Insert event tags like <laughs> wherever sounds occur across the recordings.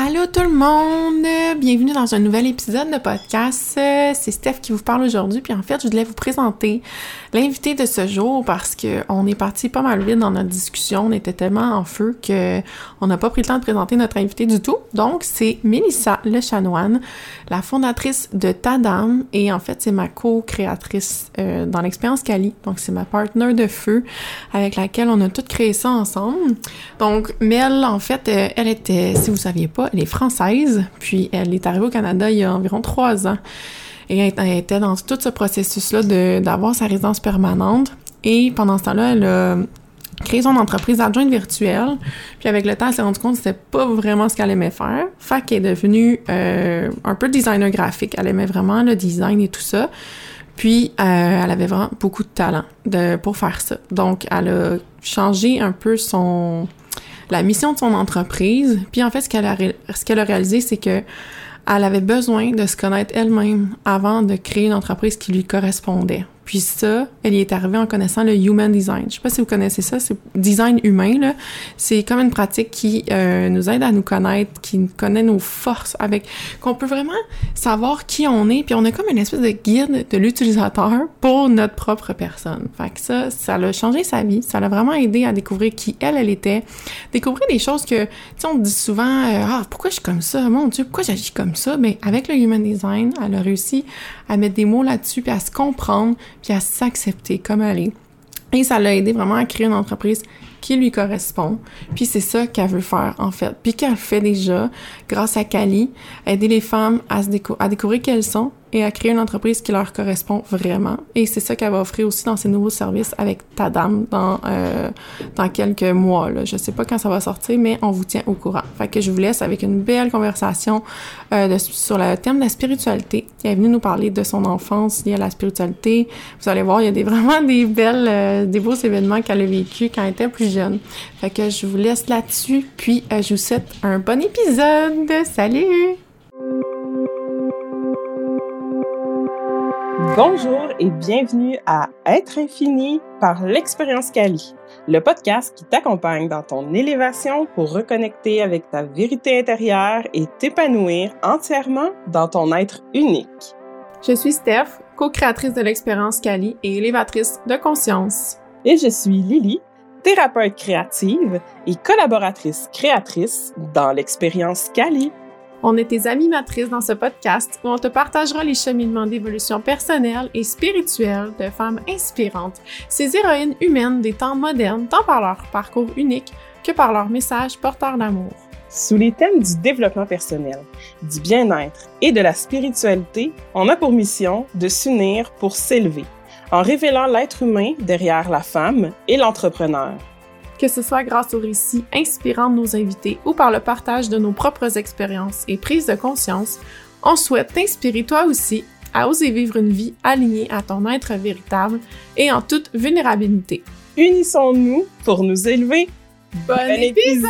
Allô tout le monde! Bienvenue dans un nouvel épisode de podcast. C'est Steph qui vous parle aujourd'hui. Puis en fait, je voulais vous présenter l'invité de ce jour parce que on est parti pas mal vite dans notre discussion. On était tellement en feu que on n'a pas pris le temps de présenter notre invité du tout. Donc, c'est Mélissa Lechanoine, la fondatrice de Tadam. Et en fait, c'est ma co-créatrice euh, dans l'expérience Cali. Donc, c'est ma partenaire de feu avec laquelle on a tout créé ça ensemble. Donc, Mel, en fait, euh, elle était, si vous saviez pas, elle est française, puis elle est arrivée au Canada il y a environ trois ans. Et elle, était dans tout ce processus-là d'avoir sa résidence permanente. Et pendant ce temps-là, elle a créé son entreprise d'adjointe virtuelle. Puis avec le temps, elle s'est rendue compte que c'était pas vraiment ce qu'elle aimait faire. Fait qu'elle est devenue euh, un peu designer graphique. Elle aimait vraiment le design et tout ça. Puis, euh, elle avait vraiment beaucoup de talent pour faire ça. Donc, elle a changé un peu son, la mission de son entreprise. Puis en fait, ce qu'elle a, ce a réalisé, c'est que elle avait besoin de se connaître elle-même avant de créer une entreprise qui lui correspondait. Puis ça, elle y est arrivée en connaissant le human design. Je sais pas si vous connaissez ça, c'est design humain là. C'est comme une pratique qui euh, nous aide à nous connaître, qui connaît nos forces, avec qu'on peut vraiment savoir qui on est. Puis on a comme une espèce de guide de l'utilisateur pour notre propre personne. Fait que ça, ça l'a changé sa vie. Ça l'a vraiment aidé à découvrir qui elle, elle était, découvrir des choses que, tu sais, on dit souvent, euh, ah pourquoi je suis comme ça, mon Dieu, pourquoi j'agis comme ça. Mais avec le human design, elle a réussi à mettre des mots là-dessus, puis à se comprendre, puis à s'accepter comme elle est. Et ça l'a aidé vraiment à créer une entreprise qui lui correspond. Puis c'est ça qu'elle veut faire, en fait. Puis qu'elle fait déjà, grâce à Kali, aider les femmes à, se à découvrir qui elles sont, et à créer une entreprise qui leur correspond vraiment. Et c'est ça qu'elle va offrir aussi dans ses nouveaux services avec ta dame dans, euh, dans quelques mois. Là. Je sais pas quand ça va sortir, mais on vous tient au courant. Fait que je vous laisse avec une belle conversation euh, sur le thème de la spiritualité. Elle est venue nous parler de son enfance liée à la spiritualité. Vous allez voir, il y a des, <laughs> vraiment des belles, euh, des beaux événements qu'elle a vécu quand elle était plus jeune. Fait que je vous laisse là-dessus, puis euh, je vous souhaite un bon épisode. Salut! Bonjour et bienvenue à Être infini par l'expérience Cali, le podcast qui t'accompagne dans ton élévation pour reconnecter avec ta vérité intérieure et t'épanouir entièrement dans ton être unique. Je suis Steph, co-créatrice de l'expérience Cali et élévatrice de conscience. Et je suis Lily, thérapeute créative et collaboratrice créatrice dans l'expérience Cali. On est tes amis matrices dans ce podcast où on te partagera les cheminements d'évolution personnelle et spirituelle de femmes inspirantes, ces héroïnes humaines des temps modernes, tant par leur parcours unique que par leur message porteur d'amour. Sous les thèmes du développement personnel, du bien-être et de la spiritualité, on a pour mission de s'unir pour s'élever, en révélant l'être humain derrière la femme et l'entrepreneur que ce soit grâce aux récits inspirants de nos invités ou par le partage de nos propres expériences et prises de conscience, on souhaite t'inspirer toi aussi à oser vivre une vie alignée à ton être véritable et en toute vulnérabilité. Unissons-nous pour nous élever. Bon, épisode!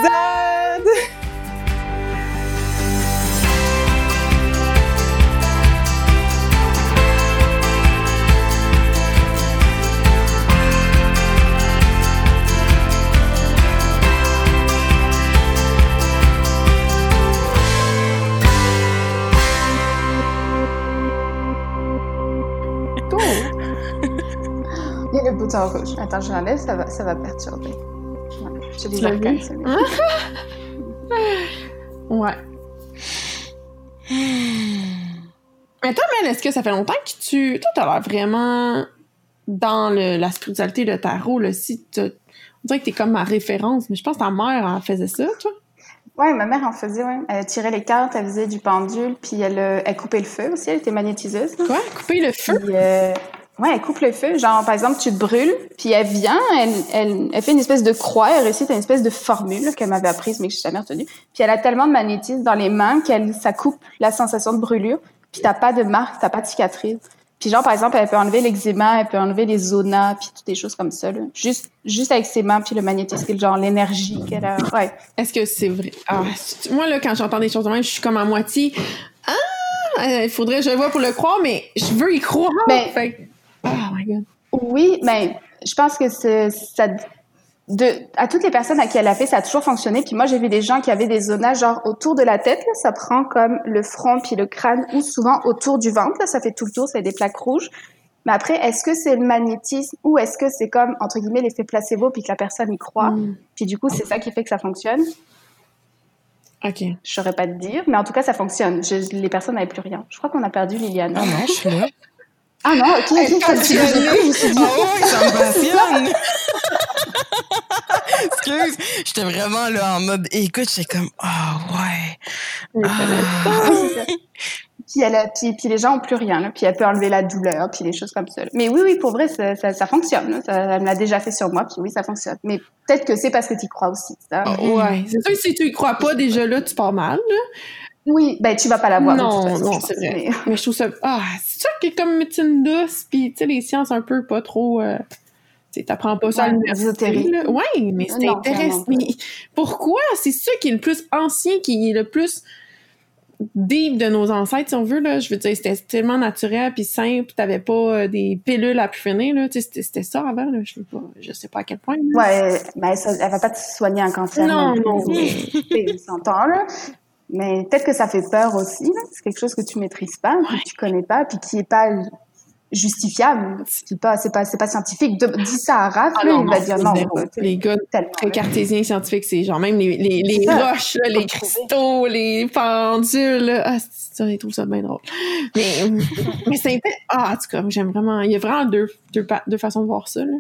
Attends, je l'enlève, ça va, ça va perturber. J'ai des arcanes, Ouais. Mais toi, Man, est-ce que ça fait longtemps que tu. Toi, t'as l'air vraiment dans le, la spiritualité, le tarot, le site. On dirait que t'es comme ma référence, mais je pense que ta mère, elle faisait ça, toi. Ouais, ma mère en faisait, ouais. Elle tirait les cartes, elle faisait du pendule, puis elle, euh, elle coupait le feu aussi, elle était magnétiseuse. Quoi? Couper le feu? Euh, Ouais, elle coupe le feu. Genre, par exemple, tu te brûles, puis elle vient, elle, elle, elle fait une espèce de croix, elle récite une espèce de formule qu'elle m'avait apprise, mais que j'ai jamais retenue. Puis elle a tellement de magnétisme dans les mains qu'elle, ça coupe la sensation de brûlure. Puis t'as pas de marque, t'as pas de cicatrice. Puis genre, par exemple, elle peut enlever l'eczéma, elle peut enlever les zonas, puis toutes des choses comme ça, là. Juste, juste avec ses mains, puis le magnétisme, genre l'énergie qu'elle a. Ouais. Est-ce que c'est vrai? Ah, moi, là, quand j'entends des choses de même, je suis comme à moitié. Ah! Il faudrait je le vois pour le croire, mais je veux y croire. Ben, Oh my God. Oui, mais je pense que ça, de, à toutes les personnes à qui elle a fait, ça a toujours fonctionné. Puis moi, j'ai vu des gens qui avaient des zonages genre autour de la tête. Là, ça prend comme le front puis le crâne ou souvent autour du ventre. Là, ça fait tout le tour, c'est des plaques rouges. Mais après, est-ce que c'est le magnétisme ou est-ce que c'est comme, entre guillemets, l'effet placebo puis que la personne y croit? Mm. Puis du coup, c'est ça qui fait que ça fonctionne? OK. Je saurais pas te dire. Mais en tout cas, ça fonctionne. Je- les personnes n'avaient plus rien. Je crois qu'on a perdu Liliane. Ah non, je suis là. Ah non, ok, ok. Quand je tu me l'as suis dit, lu, je me suis dit, Ah oui, ça me <laughs> passionne. Excuse, j'étais vraiment là en mode, écoute, j'étais comme, ah ouais. Ah. <laughs> Puis, elle a- puis, puis les gens ont plus rien, là. puis elle peut enlever la douleur, puis les choses comme ça. là. Mais oui, oui, pour vrai, ça, ça, ça fonctionne. là. Ça- elle me l'a déjà fait sur moi, puis oui, ça fonctionne. Mais peut-être que c'est parce que tu y crois aussi. Ça. Ah, ouais. C'est sûr que si tu y crois pas, déjà là, tu pars mal. là. Oui, ben tu vas pas l'avoir. de Non, toute façon, non, c'est vrai. Mais- Mais je trouve ça. Ah, c'est sûr que comme médecine douce, puis tu sais, les sciences un peu pas trop. euh, tu t'apprends pas ça à Ouais, l'université. ésotérique. là. Ouais, mais c'est Non, intéressant. Mais pourquoi? C'est ça qui est le plus ancien, qui est le plus deep de nos ancêtres, si on veut, là. Je veux dire, c'était tellement naturel puis simple, t'avais pas euh, des pilules à plus finir, là. Tu sais, c'était- ça avant, là. Je sais pas, je sais pas à quel point. là. Ouais, ben ça, elle va pas te soigner un cancer. Non, non. mais- mais on s'entend, là. Mais peut-être que ça fait peur aussi. là. C'est quelque chose que tu maîtrises pas, que tu connais pas, puis qui est pas justifiable. C'est pas, c'est pas, c'est pas scientifique. De, dis ça à Raph, Ah là, non, il va dire non. Les gars très cartésiens scientifiques, c'est genre même les, les, roches, là, les cristaux, les pendules, là. Ah, ça, ils trouvent ça bien drôle. Mais, <laughs> mais c'est Ah, en tout cas, j'aime vraiment. Il y a vraiment deux, deux, deux façons de voir ça, là.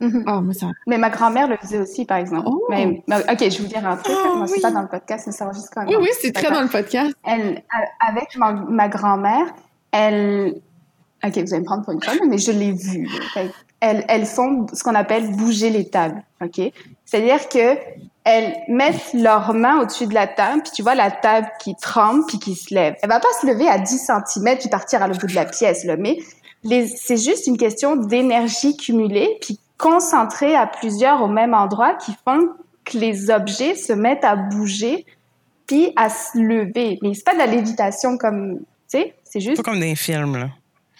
Moi, ça. Mais ma grand-mère le faisait aussi, par exemple. Oh. Mais, mais- ok, je vais vous dire un truc. Ah, Moi, c'est oui. pas dans le podcast, mais ça va juste quand même. Oui, oui, c'est très dans le podcast. elle, avec ma, ma grand-mère, elle, ok, vous allez me prendre pour une folle, mais je l'ai vue. Elles, elles font ce qu'on appelle bouger les tables, ok? C'est-à-dire que elles mettent leurs mains au-dessus de la table, puis tu vois la table qui tremble puis qui se lève. Elle va pas se lever à 10 cm puis partir à l'autre bout de la pièce, là, mais les- c'est juste une question d'énergie cumulée puis concentrée à plusieurs au même endroit qui font que les objets se mettent à bouger puis à se lever. Mais c'est pas de la lévitation comme, tu sais, c'est juste, Pas comme dans les films, là.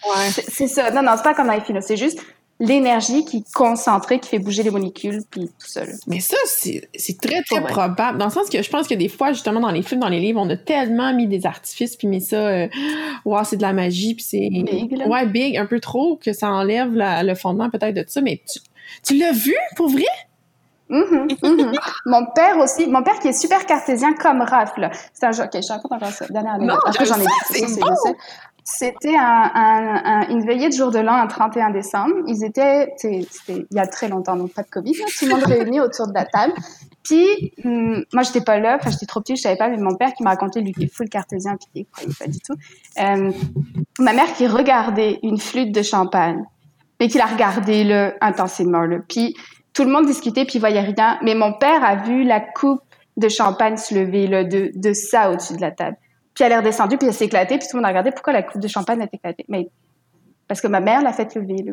Ouais. c'est c'est ça. Non, non, c'est pas comme dans les films. C'est juste l'énergie qui est concentrée, qui fait bouger les molécules, puis tout ça. là. Mais ça, c'est c'est très, très probable. Dans le sens que je pense que des fois, justement, dans les films, dans les livres, on a tellement mis des artifices, puis mis ça, euh, <gasps> wow, c'est de la magie, puis c'est... Big, là. Ouais, big, un peu trop, que ça enlève la- le fondement peut-être de ça. Mais tu, tu l'as vu, pour vrai? Mhm, mhm. <laughs> mon père aussi, mon père qui est super cartésien comme Raph, là. C'est un jeu, ok, je te raconte encore ça. Dernière anecdote. Non, j'en ai Ça, c'est- bon. C'était un, un- un- une veillée de jour de l'an, un 31 décembre. Ils étaient, c'était il y a très longtemps, donc pas de Covid, là. tout le monde réuni autour de la table. Puis, hum, moi, j'étais pas là, enfin, j'étais trop petite, je savais pas, mais mon père qui m'a raconté, lui, qui est full cartésien, puis y croyait pas du tout. Euh, ma mère qui regardait une flûte de champagne, mais qui la regardait, là, intensément, là. Puis, tout le monde discutait, puis il voyait rien. Mais mon père a vu la coupe de champagne se lever, de ça au-dessus de la table. Puis elle est redescendue, puis elle s'est éclatée, puis tout le monde a regardé pourquoi la coupe de champagne a éclatée? Mais parce que ma mère l'a fait lever, là.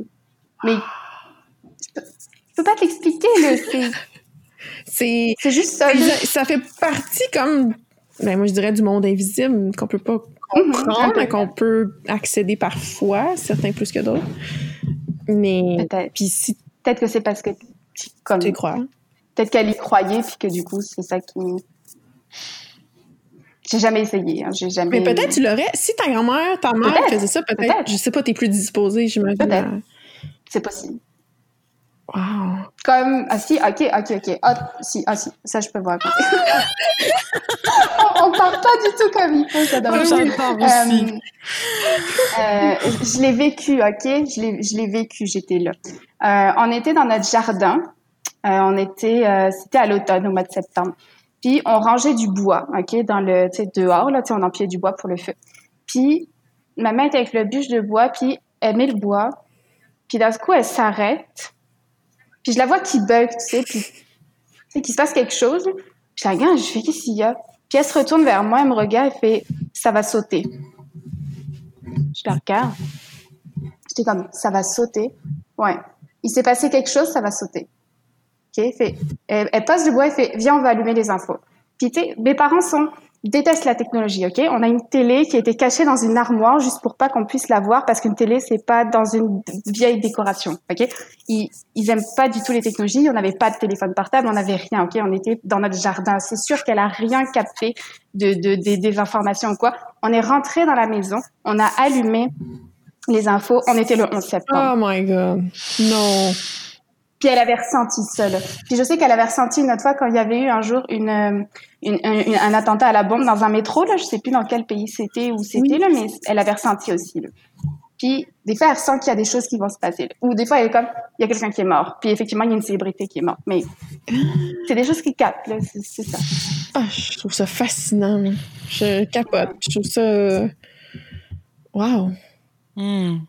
Mais je peux, je peux pas te l'expliquer, là. C'est- <laughs> juste ça. là. Ça, fait partie comme... Ben, moi, je dirais du monde invisible qu'on peut pas comprendre, Mhm. mais qu'on peut accéder parfois, certains plus que d'autres. Mais... Peut-être. Puis si Peut-être que c'est parce que, comme, tu y crois... peut-être qu'elle y croyait, puis que du coup, c'est ça qui. J'ai jamais essayé, hein. J'ai jamais. Mais peut-être tu l'aurais. Si ta grand-mère, ta mère Peut-être. faisait ça, peut-être. Peut-être. je sais pas, t'es plus disposée, j'imagine. Peut-être. C'est possible. Wow. Comme, ah si, ok, ok, ok. Ah, si, ah si, ça je peux voir. <laughs> on, on parle pas du tout comme il faut, ça. Euh, euh, je l'ai vécu, ok? Je l'ai, je l'ai vécu, j'étais là. Euh, on était dans notre jardin. Euh, on était, euh, c'était à l'automne, au mois de septembre. Puis on rangeait du bois, ok, dans le, tu sais, dehors là, tu sais, on empilait du bois pour le feu. Puis ma main était avec le bûche de bois, puis elle met le bois. Puis d'un coup, elle s'arrête. Puis je la vois qui bug, tu sais, puis tu sais, qu'il se passe quelque chose. Puis la regarde, je fais qu'est-ce qu'il y a? Puis elle se retourne vers moi, elle me regarde, elle fait ça va sauter. Je la regarde. J'étais comme ça va sauter? Ouais. Il s'est passé quelque chose, ça va sauter. OK, fait elle, passe du bois, elle fait viens on va allumer les infos. Puis mes parents sont déteste la technologie, ok? On a une télé qui a été cachée dans une armoire juste pour pas qu'on puisse la voir parce qu'une télé c'est pas dans une vieille décoration, ok? Ils, ils aiment pas du tout les technologies. On n'avait pas de téléphone portable, on n'avait rien, ok? On était dans notre jardin. C'est sûr qu'elle a rien capté de, de, des informations ou quoi. On est rentré dans la maison, on a allumé les infos. On était le 11 septembre. Oh my god, non. Puis elle avait ressenti ça. Là. Puis je sais qu'elle avait ressenti une autre fois quand il y avait eu un jour une, euh, une, un, attentat à la bombe dans un métro. Là, je sais plus dans quel pays c'était ou c'était là, mais elle avait ressenti aussi. Là. Puis des fois, elle ressent qu'il y a des choses qui vont se passer. Là. Ou des fois, elle est comme, il y a quelqu'un qui est mort. Puis effectivement, il y a une célébrité qui est morte. Mais c'est des choses qui captent. Là, c'est, ça. Ah, je trouve ça fascinant. Je capote. Je trouve ça. Wow. Mm.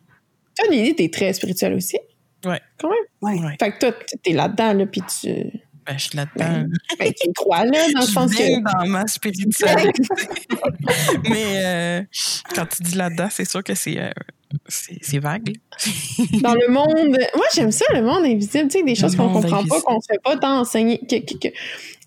Toi, Lily, t'es très spirituelle aussi. Ouais. Quand même. Ouais. Fait que toi, t'es là-dedans, là, puis tu. Ben, je suis là-dedans. Ben, tu crois, là, dans le sens que. dans ma spiritualité. <laughs> Mais euh, quand tu dis là-dedans, c'est sûr que c'est. Euh, c'est vague. <laughs> Dans le monde. Moi, j'aime ça, le monde invisible. Tu sais, des choses qu'on comprend pas, qu'on se fait pas tant enseigner. Que, que, que...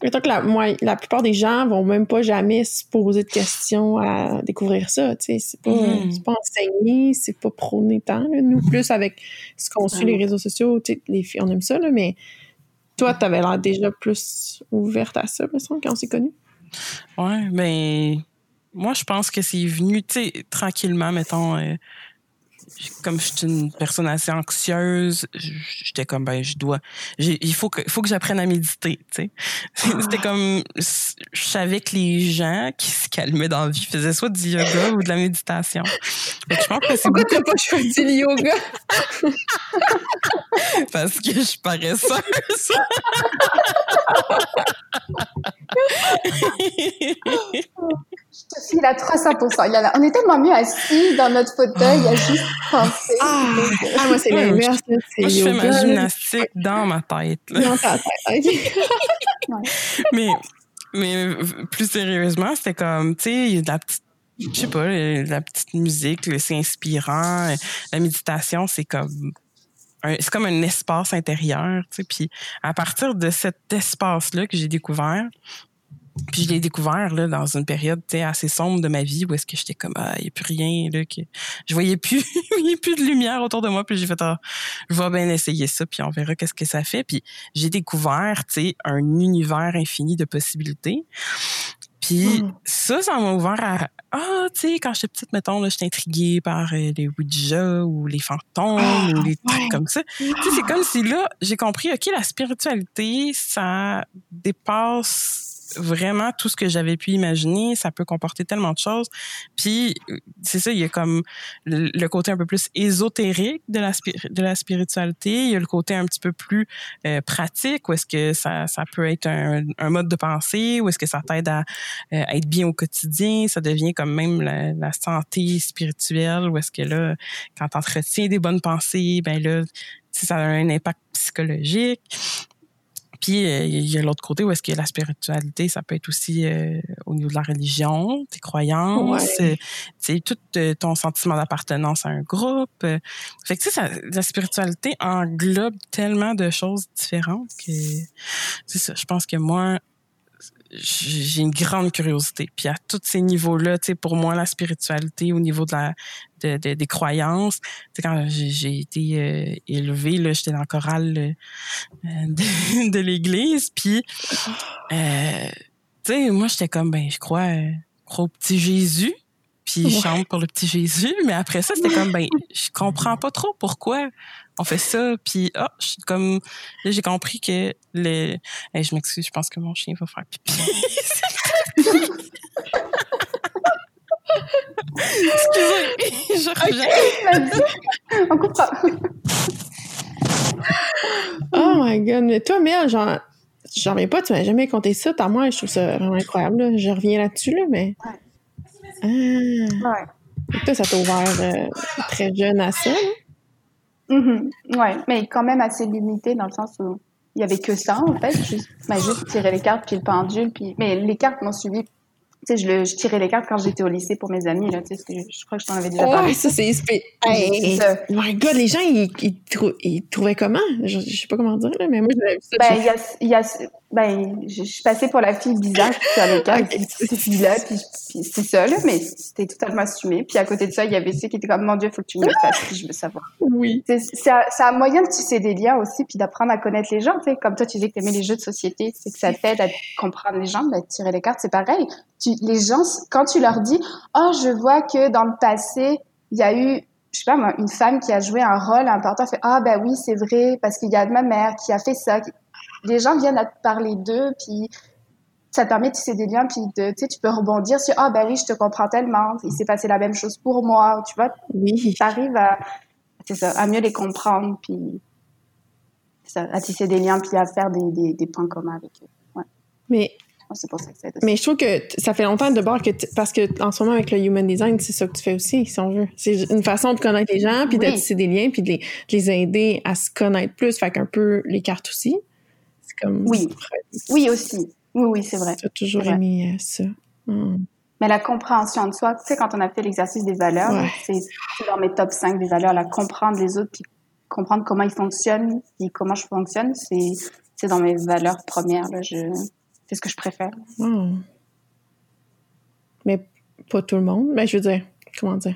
que la, moi, la plupart des gens vont même pas jamais se poser de questions à découvrir ça. Tu sais, c'est pas, mm. pas enseigné, c'est pas prôné tant. Nous, plus avec ce qu'on suit les réseaux sociaux, tu sais, les filles, on aime ça, là, mais toi, t'avais l'air déjà plus ouverte à ça, me semble, quand on s'est connus. Ouais, mais moi, je pense que c'est venu, tu sais, tranquillement, mettons. Euh, comme je suis une personne assez anxieuse, j'étais comme ben je dois il faut que faut que j'apprenne à méditer, tu sais. <laughs> C'était comme je savais que les gens qui se calmaient dans la vie faisaient soit du yoga ou de la méditation. je pense que Pourquoi t'as pas choisi le yoga? <laughs> Parce que je paresseuse. <laughs> Je te file à 300%. Il y a, on est tellement mieux assis dans notre fauteuil à juste penser. Ah, ah moi, c'est l'inverse. Moi, je fais ma gymnastique dans ma tête. Dans ta tête, <laughs> mais, mais plus sérieusement, c'était comme, tu sais, il y a de la petite je sais pas, la petite musique, c'est inspirant. La méditation, c'est comme c'est comme un espace intérieur, tu sais. Puis à partir de cet espace-là que j'ai découvert, puis je l'ai découvert là dans une période assez sombre de ma vie où est-ce que j'étais comme ah il y a plus rien là que je voyais plus <laughs> il y a plus de lumière autour de moi. Puis j'ai fait ah, je vais bien essayer ça puis on verra qu'est-ce que ça fait. Puis j'ai découvert un univers infini de possibilités. Puis hmm. ça ça m'a ouvert à ah tu sais quand j'étais petite mettons là j'étais intriguée par euh, les Ouija ou les fantômes ah, ou les trucs comme ça. Tu sais c'est comme si là j'ai compris ok la spiritualité ça dépasse vraiment tout ce que j'avais pu imaginer. Ça peut comporter tellement de choses. Puis, c'est ça, il y a comme le, côté un peu plus ésotérique de la, de la spiritualité. Il y a le côté un petit peu plus euh, pratique, où est-ce que ça, ça peut être un, mode de pensée, où est-ce que ça t'aide à, euh, être bien au quotidien. Ça devient comme même la, santé spirituelle, où est-ce que là, quand tu entretiens des bonnes pensées, ben là, ça a un impact psychologique. Puis euh, il y a l'autre côté où est-ce que la spiritualité, ça peut être aussi euh, au niveau de la religion, tes croyances, tout euh, ton sentiment d'appartenance à un groupe. Fait que tu sais, la spiritualité englobe tellement de choses différentes que c'est ça. Je pense que moi, j'ai une grande curiosité. Puis à tous ces niveaux-là, tu sais, pour moi, la spiritualité au niveau de la de, des croyances, tu sais, quand j'ai été euh, élevée, là, j'étais dans le choral euh, de, <laughs> de l'église, puis euh, tu sais, moi, j'étais comme, ben, je crois, euh, crois au petit Jésus, puis je chante pour le petit Jésus, mais après ça, c'était comme, ben, <laughs> je comprends pas trop pourquoi on fait ça puis ah je suis comme là j'ai compris que les je m'excuse je pense que mon chien va faire pipi <laughs> Excusez, je reviens. On comprend. oh my god, mais toi, Mel, genre, j'en reviens pas, tu m'as jamais conté ça. T'as moi, je trouve ça vraiment incroyable. Je reviens là-dessus, là, mais. Ouais. Ah. Ouais. toi, ça t'a ouvert euh, très jeune à ça, Mm Ouais, mais quand même assez limité dans le sens où il y avait que ça en fait, juste, ben, juste tirer les cartes puis le pendule puis mais les cartes m'ont suivi. Tu sais, je, le, je tirais les cartes quand j'étais au lycée pour mes amis là, tu sais, je, je crois que je t'en avais déjà parlé. Ouais, ça c'est hey, Oh my god, les gens ils, ils, ils trouvaient comment? Je, je, sais pas comment dire là, mais moi j'avais vu ça. Ben il y a il y a Ben, je, je suis passée pour la fille bizarre qui était à l'écart, okay. cette fille-là, puis, puis c'est là, mais c'était totalement assumé. Puis à côté de ça, il y avait ceux qui étaient comme, mon Dieu, faut que tu me le fasses, puis je veux savoir. Oui. C'est un moyen de tisser des liens aussi, puis d'apprendre à connaître les gens, tu sais. Comme toi, tu disais que tu aimais les jeux de société, c'est que ça t'aide à comprendre les gens, ben, tirer les cartes, c'est pareil. Tu, les gens, quand tu leur dis, oh, je vois que dans le passé, il y a eu je sais pas moi, une femme qui a joué un rôle important fait ah ben oui c'est vrai parce qu'il y a ma mère qui a fait ça les gens viennent à te parler d'eux puis ça te permet de tisser des liens puis de tu sais tu peux rebondir sur ah ben oui je te comprends tellement il s'est passé la même chose pour moi tu vois oui t'arrives à c'est ça à mieux les comprendre puis ça, à tisser des liens puis à faire des, des, des points communs avec eux ouais. mais c'est pour ça que ça Mais je trouve que ça fait longtemps de bord que parce que en ce moment avec le human design, c'est ça que tu fais aussi, si on veut. C'est une façon de connaître les gens, puis oui. de tisser des liens, puis de les, de les, aider à se connaître plus. Fait qu'un peu les cartes aussi. Comme. Oui. Oui aussi. Oui, oui, c'est vrai. Tu as toujours aimé euh, ça. Hmm. Mais la compréhension de soi, tu sais, quand on a fait l'exercice des valeurs, ouais. c'est dans mes top 5 des valeurs, la comprendre les autres, puis comprendre comment ils fonctionnent, puis comment je fonctionne, c'est dans mes valeurs premières. C'est ce que je préfère. Hmm. Mais pas tout le monde. Mais je veux dire, comment dire?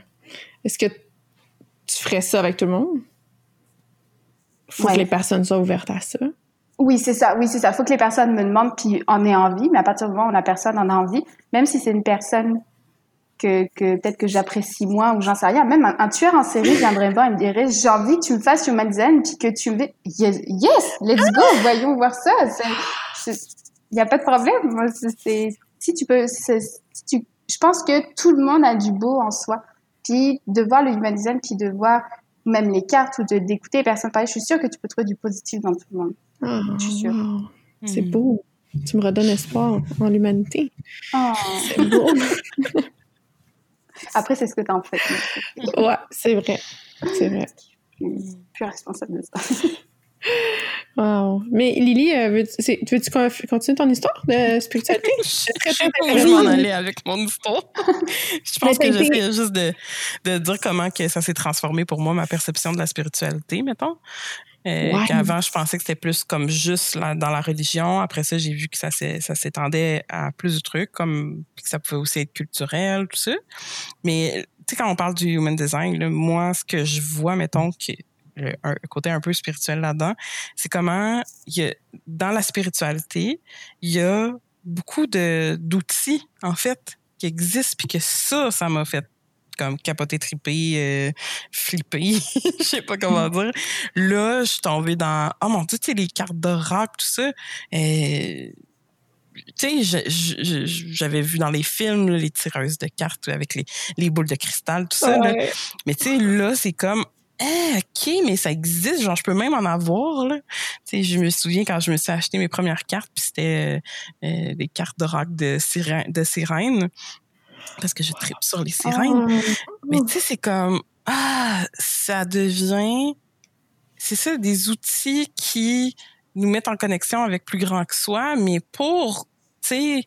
Est-ce que tu ferais ça avec tout le monde? Faut ouais. que les personnes soient ouvertes à ça. Oui, c'est ça. Oui, c'est ça. Faut que les personnes me demandent puis en aient envie. Mais à partir du moment où la personne en a envie, même si c'est une personne que, que peut-être que j'apprécie moins ou j'en sais rien, même un, tueur en série viendrait voir et me dirait j'ai envie que tu me fasses human design puis que tu me yes, yes let's go, voyons voir ça. Il n'y a pas de problème. Si tu peux, si tu, je pense que tout le monde a du beau en soi. Puis de voir le human design, puis de voir même les cartes ou d'écouter les personnes parler, je suis sûre que tu peux trouver du positif dans tout le monde. Oh, je suis sûre. Wow. C'est beau. Tu me redonnes espoir en l'humanité. Oh. C'est beau. <laughs> Après, c'est ce que tu en fais. ouais, c'est vrai. C'est vrai. Plus, plus responsable de ça. Wow. Mais Lily, euh, veux-tu, veux continuer ton histoire de spiritualité? <laughs> je sais pas où m'en allais avec mon histoire. <laughs> je pense que j'essaie juste de, de dire comment que ça s'est transformé pour moi, ma perception de la spiritualité, mettons. Euh, Ouais. Qu'avant, je pensais que c'était plus comme juste là, dans la religion. Après ça, j'ai vu que ça s'étendait à plus de trucs, comme que ça pouvait aussi être culturel, tout ça. Mais tu sais, quand on parle du human design, là, moi, ce que je vois, mettons, que le- un côté un peu spirituel là-dedans, c'est comment il y a, dans la spiritualité, il y a beaucoup d'outils en fait qui existent, puis que ça, ça m'a fait comme capoter, triper, euh, flipper, <laughs> je sais pas comment dire. Là, je suis tombée dans, oh mon dieu, tu sais, les cartes de rock, tout ça. Euh, tu sais, j'avais vu dans les films là, les tireuses de cartes avec les, les boules de cristal, tout ça. là. Mais tu sais, là, c'est comme, ah, ok, mais ça existe, genre, je peux même en avoir, là. Tu sais, je me souviens quand je me suis acheté mes premières cartes, puis c'était euh, euh, des cartes de rock de, sirène, de sirène, parce que je tripe sur les sirènes. Oh. Mais tu sais, c'est comme, ah, ça devient, c'est ça, des outils qui nous mettent en connexion avec plus grand que soi, mais pour, tu sais,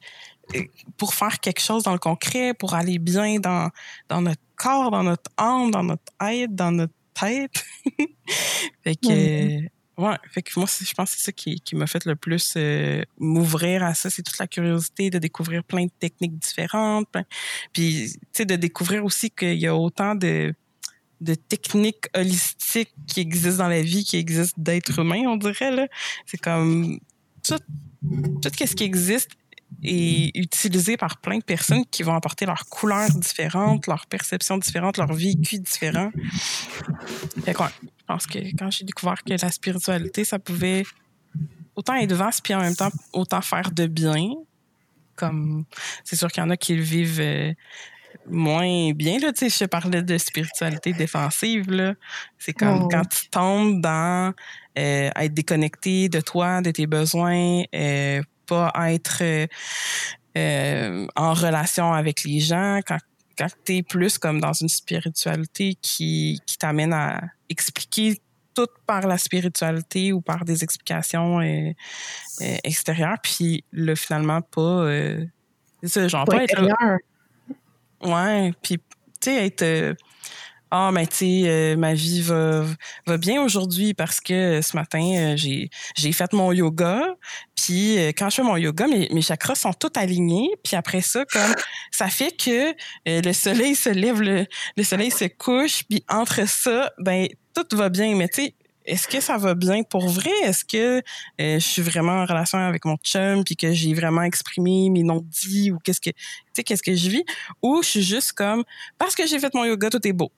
euh, pour faire quelque chose dans le concret, pour aller bien dans, dans notre corps, dans notre âme, dans notre être, dans notre tête. <laughs> fait que, ouais, fait que moi, je pense que c'est ça qui, qui m'a fait le plus euh, m'ouvrir à ça. C'est toute la curiosité de découvrir plein de techniques différentes. plein- Puis, tu sais, de découvrir aussi qu'il y a autant de, de techniques holistiques qui existent dans la vie, qui existent d'êtres humains, on dirait, là. C'est comme tout, tout ce qui existe est utilisé par plein de personnes qui vont apporter leurs couleurs différentes, leurs perceptions différentes, leur vécu différent. Fait que ouais, je pense que quand j'ai découvert que la spiritualité, ça pouvait autant être vaste puis en même temps autant faire de bien, comme c'est sûr qu'il y en a qui le vivent euh, moins bien là tu sais je parlais de spiritualité défensive là c'est comme Oh. quand tu tombes dans euh, être déconnecté de toi de tes besoins euh, pas être euh, euh, en relation avec les gens quand quand tu es plus comme dans une spiritualité qui qui t'amène à expliquer tout par la spiritualité ou par des explications euh, euh, extérieures puis là finalement pas c'est ça genre Pas pas être. Ouais, puis tu sais être ah mais tu sais euh, ma vie va va bien aujourd'hui parce que ce matin euh, j'ai j'ai fait mon yoga. Puis euh, quand je fais mon yoga mes, mes chakras sont tous alignés. Puis après ça comme ça fait que le soleil se lève le, le soleil se couche. Puis entre ça ben tout va bien. Mais tu sais est-ce que ça va bien pour vrai? Est-ce que euh, je suis vraiment en relation avec mon chum? Puis que j'ai vraiment exprimé mes non-dits ou qu'est-ce que tu sais qu'est-ce que je vis? Ou je suis juste comme parce que j'ai fait mon yoga tout est beau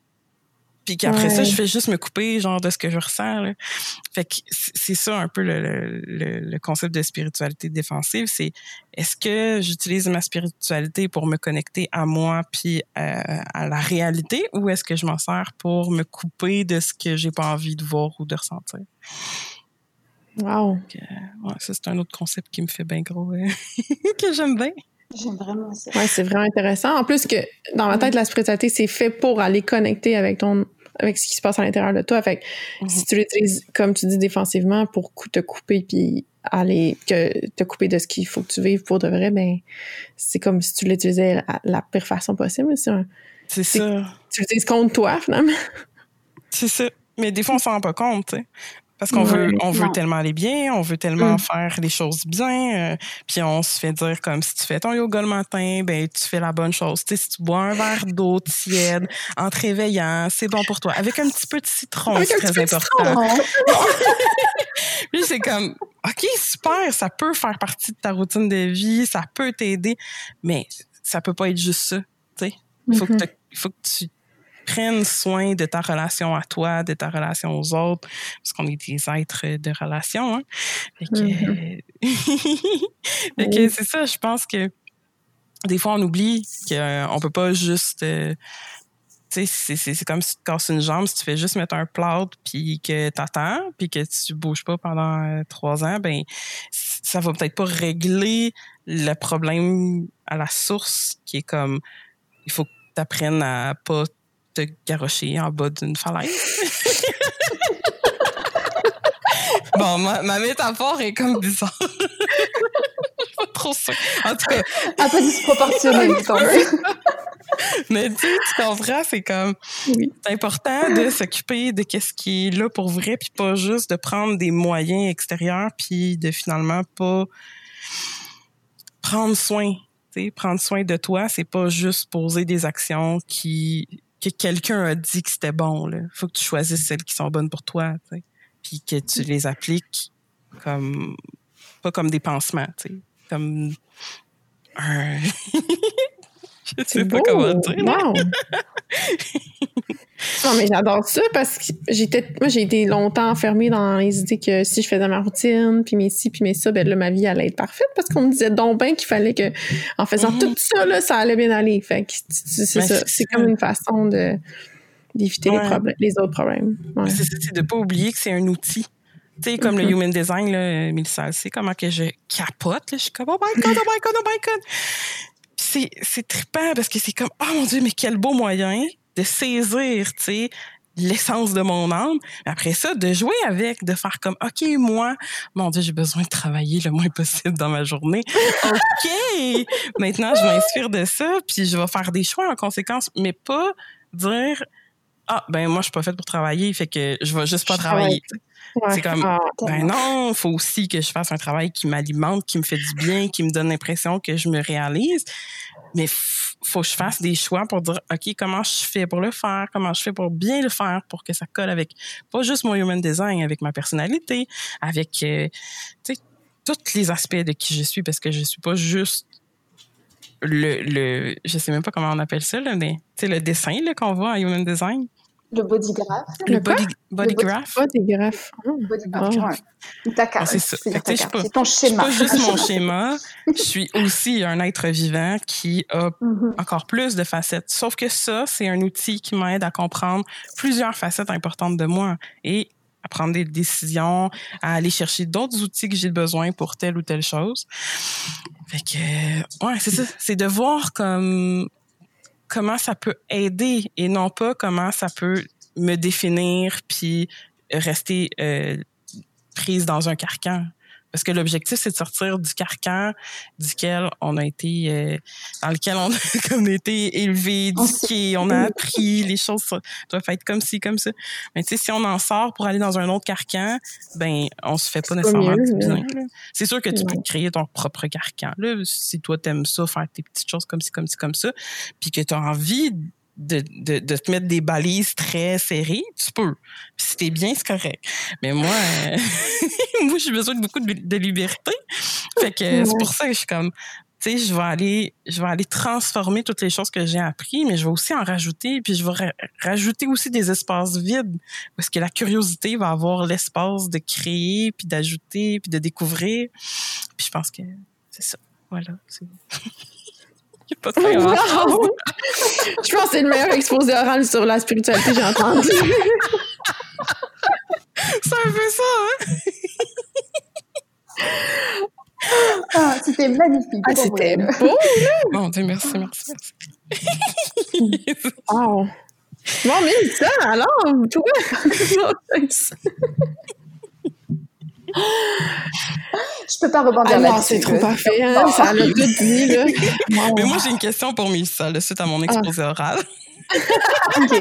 puis qu'après ça, je fais juste me couper, genre, de ce que je ressens. Là. Fait que c'est ça un peu le, le, le, concept de spiritualité défensive. C'est est-ce que j'utilise ma spiritualité pour me connecter à moi puis euh, à la réalité ou est-ce que je m'en sers pour me couper de ce que j'ai pas envie de voir ou de ressentir? Wow. ouais, ça, c'est un autre concept qui me fait bien gros, <laughs> que j'aime bien. J'aime vraiment ça. Ouais, c'est vraiment intéressant. En plus que dans ma tête, la spiritualité, c'est fait pour aller connecter avec ton avec ce qui se passe à l'intérieur de toi. Fait que si tu l'utilises, comme tu dis, défensivement pour te couper puis aller que te couper de ce qu'il faut que tu vives pour de vrai, ben c'est comme si tu l'utilisais la, la pire façon possible. C'est ça. Tu l'utilises contre toi, finalement. C'est ça. Mais des fois, on s'en rend pas compte, tu sais. Parce qu'on veut, on veut tellement aller bien, on veut tellement mm. faire les choses bien, euh, puis on se fait dire comme si tu fais ton yoga le matin, ben tu fais la bonne chose. Tu sais, si tu bois un verre d'eau tiède en te réveillant, c'est bon pour toi. Avec un petit peu de citron, c'est très important. <laughs> puis c'est comme, ok super, ça peut faire partie de ta routine de vie, ça peut t'aider, mais ça peut pas être juste ça. Tu sais, il faut, mm-hmm. faut que tu prennent soin de ta relation à toi, de ta relation aux autres, parce qu'on est des êtres de relation. Hein? Fait que, mm-hmm. <laughs> c'est ça, je pense que des fois, on oublie qu'on euh, peut pas juste... Euh, c'est, c'est comme si tu casses une jambe, si tu fais juste mettre un plâtre puis que t'attends puis que tu bouges pas pendant euh, trois ans, ben ça va peut-être pas régler le problème à la source qui est comme il faut que tu apprennes à pas te garrocher en bas d'une falaise. <laughs> bon, ma, métaphore est comme bizarre. <laughs> pas trop ça. En tout cas. Un peu disproportionné, <laughs> Mais tu, tu comprends, c'est comme. C'est important de s'occuper de qu'est-ce qui est là pour vrai, puis pas juste de prendre des moyens extérieurs, puis de finalement pas prendre soin. prendre soin de toi, c'est pas juste poser des actions qui que quelqu'un a dit que c'était bon. Il faut que tu choisisses celles qui sont bonnes pour toi, puis que tu les appliques comme pas comme des pansements, comme un... <laughs> Je sais pas comment dire. <laughs> non, mais j'adore ça parce que j'étais, moi, j'ai été longtemps enfermée dans les idées que si je faisais ma routine, puis mes ci, puis mes ça, ben là, ma vie allait être parfaite parce qu'on me disait donc bien qu'il fallait que, en faisant mhm. tout ça, là, ça allait bien aller. Fait que c'est ben, ça. C'est comme une façon de, d'éviter les problèmes, les autres problèmes. C'est ça, c'est de pas oublier que c'est un outil. Tu sais, comme le mhm. human design, là, Mélissa, c'est comment que je capote, là. Je suis comme, oh my god, oh my god, oh my god c'est, c'est trippant parce que c'est comme, oh mon Dieu, mais quel beau moyen de saisir, tu sais, l'essence de mon âme. Après ça, de jouer avec, de faire comme, OK, moi, mon Dieu, j'ai besoin de travailler le moins possible dans ma journée. <laughs> OK! Maintenant, je m'inspire de ça, puis je vais faire des choix en conséquence, mais pas dire, ah, ben, moi, je suis pas faite pour travailler, fait que je vais juste pas travailler. C'est comme, ah, ben non, il faut aussi que je fasse un travail qui m'alimente, qui me fait du bien, qui me donne l'impression que je me réalise. Mais faut que je fasse des choix pour dire, OK, comment je fais pour le faire? Comment je fais pour bien le faire pour que ça colle avec pas juste mon human design, avec ma personnalité, avec, euh, tu sais, tous les aspects de qui je suis parce que je suis pas juste le, le je sais même pas comment on appelle ça, là, mais, sais, le dessin, là, qu'on voit en human design. Le bodygraph. Le, body, bodygraph. Bodygraph. Bodygraph. Ah, c'est ça. C'est ton schéma. C'est pas juste mon schéma. Je suis aussi un être vivant qui a mm-hmm. encore plus de facettes. Sauf que ça, c'est un outil qui m'aide à comprendre plusieurs facettes importantes de moi et à prendre des décisions, à aller chercher d'autres outils que j'ai besoin pour telle ou telle chose. Fait que, ouais, c'est ça. C'est de voir comme comment ça peut aider et non pas comment ça peut me définir puis rester euh, prise dans un carcan Parce que l'objectif, c'est de sortir du carcan duquel on a été, euh, dans lequel on a, <laughs> été élevé, éduqué, on a appris, les choses doivent être comme ci, comme ça. Mais tu sais, si on en sort pour aller dans un autre carcan, ben, on se fait pas nécessairement du bien. C'est sûr que tu peux créer ton propre carcan. Là, si toi, t'aimes ça, faire tes petites choses comme ci, comme ci, comme ça, puis que tu as envie de, de, de, te mettre des balises très serrées, tu peux. Puis si t'es bien, c'est correct. Mais moi, euh, <laughs> moi, j'ai besoin de beaucoup de, liberté. Fait que c'est pour ça que je suis comme, tu sais, je vais aller, je vais aller transformer toutes les choses que j'ai appris, mais je vais aussi en rajouter, puis je vais rajouter aussi des espaces vides, parce que la curiosité va avoir l'espace de créer, puis d'ajouter, puis de découvrir. Puis je pense que c'est ça. Voilà. <laughs> pas très <laughs> grave. Je pense que c'est le meilleur exposé oral sur la spiritualité que j'ai entendu. <laughs> c'est un peu ça, hein? Ah, c'était magnifique. Ah, c'était beau, Bon, Dieu, merci, merci, merci. wow. Bon, mais ça, alors, toi, <laughs> je peux pas rebondir ah là c'est trop parfait. Hein? Ça a tout dit, là. Mais moi, j'ai une question pour Mélissa, suite à mon ah. exposé oral. <laughs> OK. <laughs>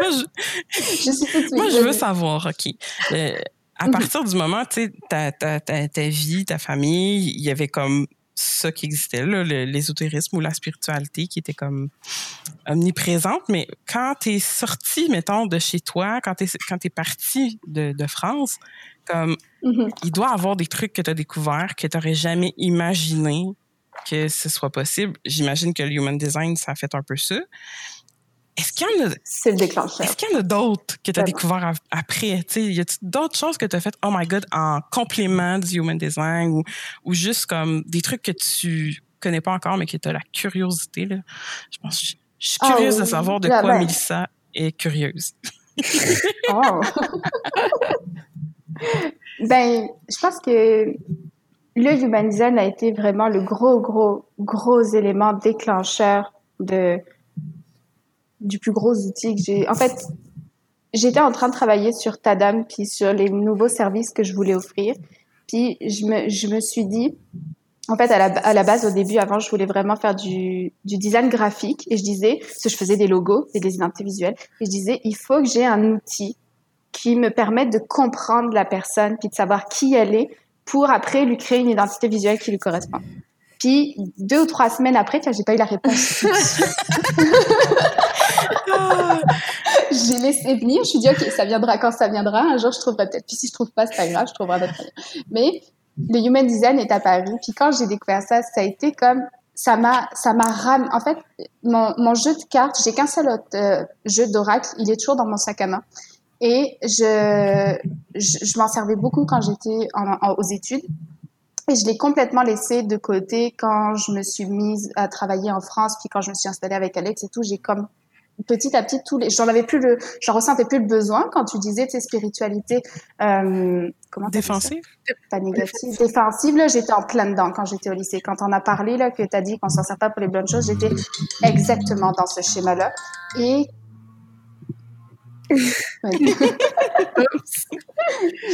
moi, je, moi, je veux savoir, OK. Euh, à mhm. partir du moment, tu sais, ta, ta, ta, ta, vie, ta famille, il y avait comme ça qui existait, l'ésotérisme ou la spiritualité qui était comme omniprésente. Mais quand tu es sorti, mettons, de chez toi, quand tu es, quand es parti de, de France, comme, mm-hmm. il doit y avoir des trucs que tu as découverts que tu n'aurais jamais imaginé que ce soit possible. J'imagine que le human design, ça a fait un peu ça. Est-ce qu'il y en a. C'est le déclencheur. Est-ce qu'il y en a d'autres que tu as découvert après? Tu y a d'autres choses que tu as faites, oh my god, en complément du human design ou, ou juste comme des trucs que tu connais pas encore, mais que tu as la curiosité, là? Je pense, je, suis ah curieuse de savoir de quoi ben. est curieuse. oh. <laughs> <laughs> ben, je pense que le human design a été vraiment le gros, gros, gros élément déclencheur de, du plus gros outil que j'ai. En fait, j'étais en train de travailler sur Tadam puis sur les nouveaux services que je voulais offrir. Puis je me, je me suis dit, en fait, à la, base, au début, avant, je voulais vraiment faire du, design graphique et je disais, parce que je faisais des logos des identités visuelles, et je disais, il faut que j'ai un outil qui me permette de comprendre la personne puis de savoir qui elle est pour après lui créer une identité visuelle qui lui correspond. Puis deux ou trois semaines après, j'ai pas eu la réponse. <laughs> j'ai laissé venir. Je me suis dit, OK, ça viendra quand ça viendra. Un jour, je trouverai peut-être. Puis si je trouve pas, c'est pas grave, je trouverai d'autres Mais le human design est apparu. Puis quand j'ai découvert ça, ça a été comme ça m'a ça m'a ram en fait mon, mon jeu de cartes j'ai qu'un seul autre, euh, jeu d'oracle il est toujours dans mon sac à main et je je, je m'en servais beaucoup quand j'étais aux études. Et je l'ai complètement laissé de côté quand je me suis mise à travailler en France puis quand je me suis installée avec Alex et tout. J'ai comme petit à petit tous les j'en avais plus le j'en ressentais plus le besoin quand tu disais tes spiritualité euh, comment défensive. Pas négative défensive là j'étais en plein dedans quand j'étais au lycée. Quand on a parlé là que tu as dit qu'on s'en sert pas pour les bonnes choses j'étais exactement dans ce schéma là et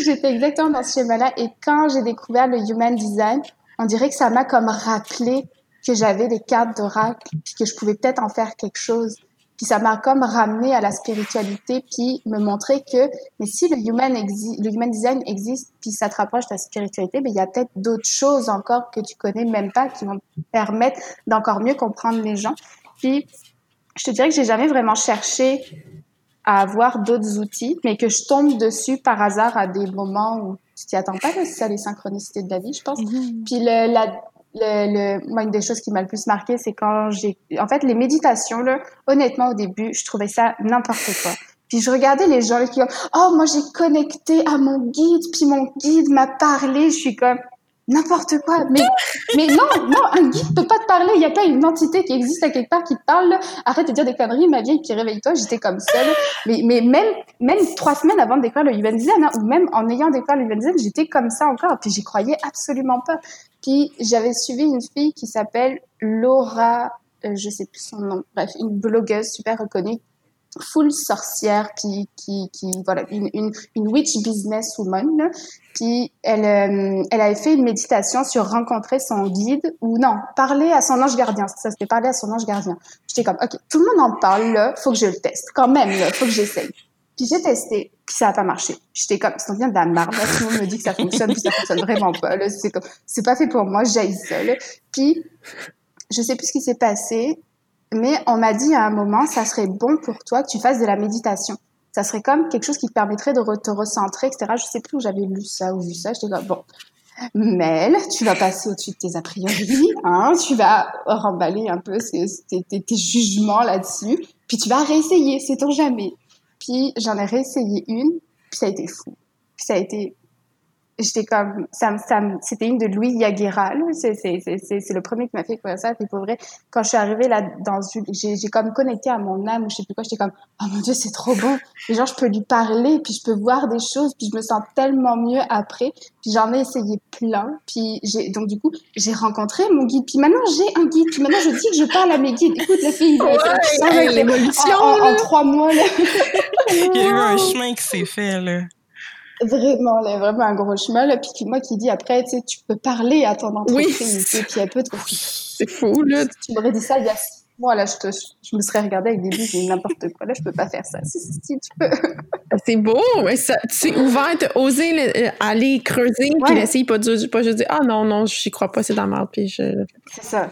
j'étais <laughs> exactement dans ce schéma là et quand j'ai découvert le human design on dirait que ça m'a comme rappelé que j'avais des cartes d'oracle puis que je pouvais peut-être en faire quelque chose. Puis ça m'a comme ramené à la spiritualité, puis me montrer que, mais si le human, le human design existe, puis ça te rapproche de ta spiritualité, mais il y a peut-être d'autres choses encore que tu connais même pas qui vont te permettre d'encore mieux comprendre les gens. Puis je te dirais que j'ai jamais vraiment cherché à avoir d'autres outils, mais que je tombe dessus par hasard à des moments où tu t'y attends pas, c'est ça les synchronicités de la vie, je pense. Mm-hmm. Puis le, la, le, le, moi, une des choses qui m'a le plus marqué, c'est quand j'ai, en fait, les méditations, là, honnêtement, au début, je trouvais ça n'importe quoi. Puis je regardais les gens qui ont, oh, moi, j'ai connecté à mon guide, puis mon guide m'a parlé. Je suis comme, n'importe quoi. Mais, mais non, non, un guide peut pas te parler. Il y a pas une entité qui existe à quelque part qui te parle. Arrête de dire des conneries, ma vieille, puis réveille-toi. J'étais comme seule. Mais, mais même, même trois semaines avant de découvrir le Design, hein, ou même en ayant découvert le Human Design, j'étais comme ça encore. Puis j'y croyais absolument pas. Puis j'avais suivi une fille qui s'appelle Laura, euh, je sais plus son nom, bref, une blogueuse super reconnue full sorcière, puis qui, qui voilà, une, une witch business woman. Euh, elle avait fait une méditation sur rencontrer son guide ou non, parler à son ange gardien. Ça, c'était parler à son ange gardien. J'étais comme, ok, tout le monde en parle là, faut que je le teste. Quand même là, faut que j'essaye. Puis j'ai testé, puis ça a pas marché. J'étais comme, c'est bien de la merde. Là, tout le monde me dit que ça fonctionne, puis ça fonctionne vraiment pas. Là, c'est comme, c'est pas fait pour moi, j'aille. Là. Puis je sais plus ce qui s'est passé, mais on m'a dit à un moment, ça serait bon pour toi que tu fasses de la méditation. Ça serait comme quelque chose qui te permettrait de te recentrer, etc. Je sais plus où j'avais lu ça ou vu ça. J'étais comme, bon, Mel, tu vas passer au-dessus de tes a priori, hein, tu vas remballer un peu tes, tes, tes jugements là-dessus, puis tu vas réessayer, c'est ton jamais. Puis j'en ai réessayé une, puis ça a été fou. Puis ça a été j'étais comme ça, ça c'était une de Louis Yaguera c'est c'est c'est c'est le premier qui m'a fait écouter ça puis pour vrai. Quand je suis arrivée là dans une j'ai j'ai comme connecté à mon âme ou je sais plus quoi j'étais comme oh mon dieu c'est trop bon. Et genre je peux lui parler puis je peux voir des choses puis je me sens tellement mieux après. Puis j'en ai essayé plein puis j'ai donc du coup j'ai rencontré mon guide. Puis maintenant j'ai un guide. Puis maintenant je dis que je parle à mes guides. Écoute les filles ouais, l'évolution en, en, en, trois mois là. Il y a eu un chemin qui s'est fait là Vraiment, là, vraiment un gros chemin. Puis moi qui dis après, tu sais, tu peux parler à ton entreprise. Oui. Et puis elle peut te... C'est fou, là. Tu m'aurais dit ça il y a six mois, là, je, te, je me serais regardée avec des billes et n'importe quoi. Là, je peux pas faire ça. Si, si, si tu peux. C'est beau. Ouais, ça, tu sais, ouverte, oser le, aller creuser, ouais. puis essayer pas, pas juste dire, ah non, non, j'y crois pas, c'est dans merde. Puis je... C'est ça.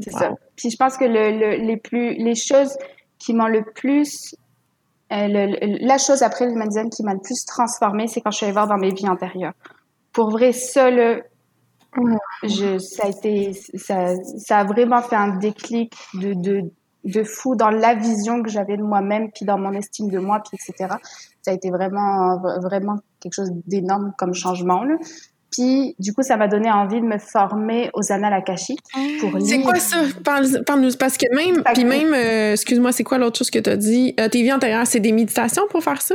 C'est wow. ça. Puis je pense que le, le, les, plus, les choses qui m'ont le plus euh, la chose après l'humanisme qui m'a le plus transformée, c'est quand je suis allée voir dans mes vies antérieures. Pour vrai, seul, je, ça a été, ça, ça a vraiment fait un déclic de, de, de fou dans la vision que j'avais de moi-même, puis dans mon estime de moi, puis etc. Ça a été vraiment, vraiment quelque chose d'énorme comme changement. Puis, du coup, ça m'a donné envie de me former aux annales akashiques pour lire. C'est quoi ça? Parle-nous. Parle parce que même, puis même, euh, excuse-moi, c'est quoi l'autre chose que tu as dit? Euh, tes vies antérieures, c'est des méditations pour faire ça?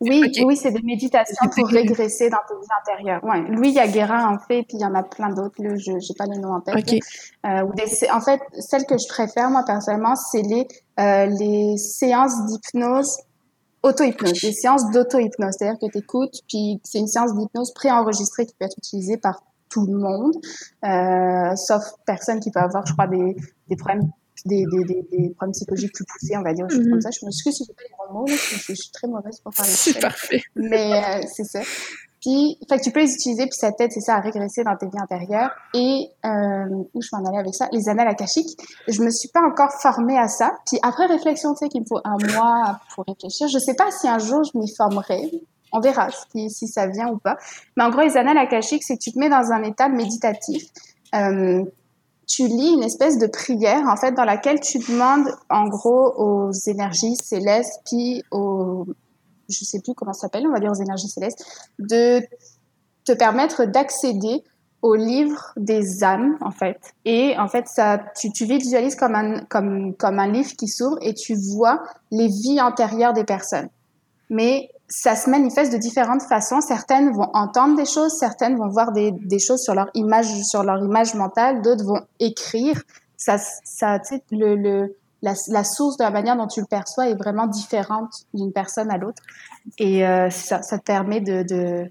Oui, okay. oui, c'est des méditations pour régresser dans tes vies antérieures. Ouais. Louis Yaguera en fait, puis il y en a plein d'autres, là, je n'ai pas les noms en tête. Okay. Euh, des, en fait, celle que je préfère, moi, personnellement, c'est les, euh, les séances d'hypnose auto-hypnose, des séances d'auto-hypnose, c'est-à-dire que tu écoutes, puis c'est une séance d'hypnose préenregistrée qui peut être utilisée par tout le monde, euh, sauf personnes qui peuvent avoir, je crois, des, des problèmes des, des, des, des, problèmes psychologiques plus poussés, on va dire, mm -hmm. comme ça. Je m'excuse si je pas les bons mots, là, je, je, suis très mauvaise pour parler. C'est parfait. Mais euh, c'est ça. Puis, fait tu peux les utiliser, puis ça t'aide, c'est ça, à régresser dans tes vies antérieures. Et euh, où je m'en allais avec ça, les annales akashiques. Je me suis pas encore formée à ça. Puis après réflexion, tu sais qu'il me faut un mois pour réfléchir. Je sais pas si un jour je m'y formerai. On verra si, si ça vient ou pas. Mais en gros, les annales akashiques, c'est que tu te mets dans un état méditatif. Euh, tu lis une espèce de prière, en fait, dans laquelle tu demandes, en gros, aux énergies célestes, puis aux je sais plus comment ça s'appelle, on va dire aux énergies célestes, de te permettre d'accéder au livre des âmes, en fait. Et en fait, ça, tu, visualises comme un, comme, comme un livre qui s'ouvre et tu vois les vies antérieures des personnes. Mais ça se manifeste de différentes façons. Certaines vont entendre des choses, certaines vont voir des, des choses sur leur image, sur leur image mentale, d'autres vont écrire. Ça, ça, le, le, la, la, source de la manière dont tu le perçois est vraiment différente d'une personne à l'autre. Et euh, ça, ça, te permet de, de,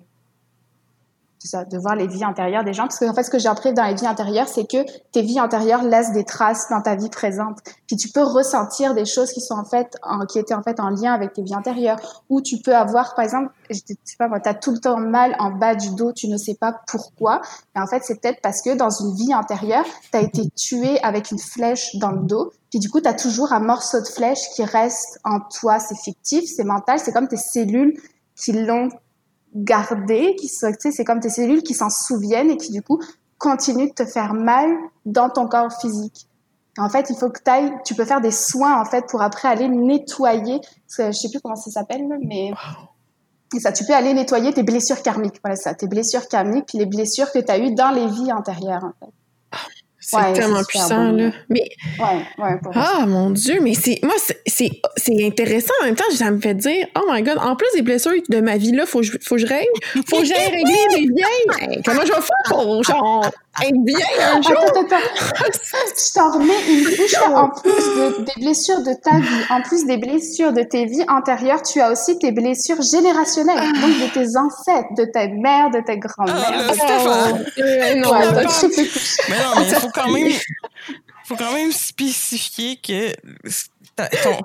de voir les vies antérieures des gens. Parce que en fait, ce que j'ai appris dans les vies antérieures, c'est que tes vies antérieures laissent des traces dans ta vie présente. Puis tu peux ressentir des choses qui sont en fait, qui étaient en fait en lien avec tes vies antérieures. Ou tu peux avoir, par exemple, je sais pas moi, t'as tout le temps mal en bas du dos, tu ne sais pas pourquoi. Et en fait, c'est peut-être parce que dans une vie antérieure, t'as été tué avec une flèche dans le dos. Puis du coup, t'as toujours un morceau de flèche qui reste en toi. C'est fictif, c'est mental, c'est comme tes cellules qui l'ont garder, qui tu sais, c'est comme tes cellules qui s'en souviennent et qui du coup continuent de te faire mal dans ton corps physique. En fait, il faut que tu ailles, tu peux faire des soins en fait pour après aller nettoyer, je sais plus comment ça s'appelle, mais et ça, tu peux aller nettoyer tes blessures karmiques. Voilà ça, tes blessures karmiques, puis les blessures que tu as eues dans les vies antérieures. En fait. C'est ouais, tellement puissant, bon. là. Mais. Ouais, ouais, ah, mon Dieu, mais c'est. Moi, c'est intéressant. En même temps, ça me fait dire, oh my God, en plus des blessures de ma vie, là, faut que je, faut que je règle. Faut que j'aille régler les vieilles. <laughs> comment je vais faire? Genre, bien un jour? Attends, attends, <laughs> Je t'en remets une couche en plus de, des blessures de ta vie, en plus des blessures de tes vies antérieures, tu as aussi tes blessures générationnelles, Ah. donc de tes ancêtres, de ta mère, de ta grand-mère. Ah, Stéphane. Euh, non, Ouais, non, donc, non. je peux coucher. Mais non, mais il faut quand même, faut quand même spécifier que ta, ton-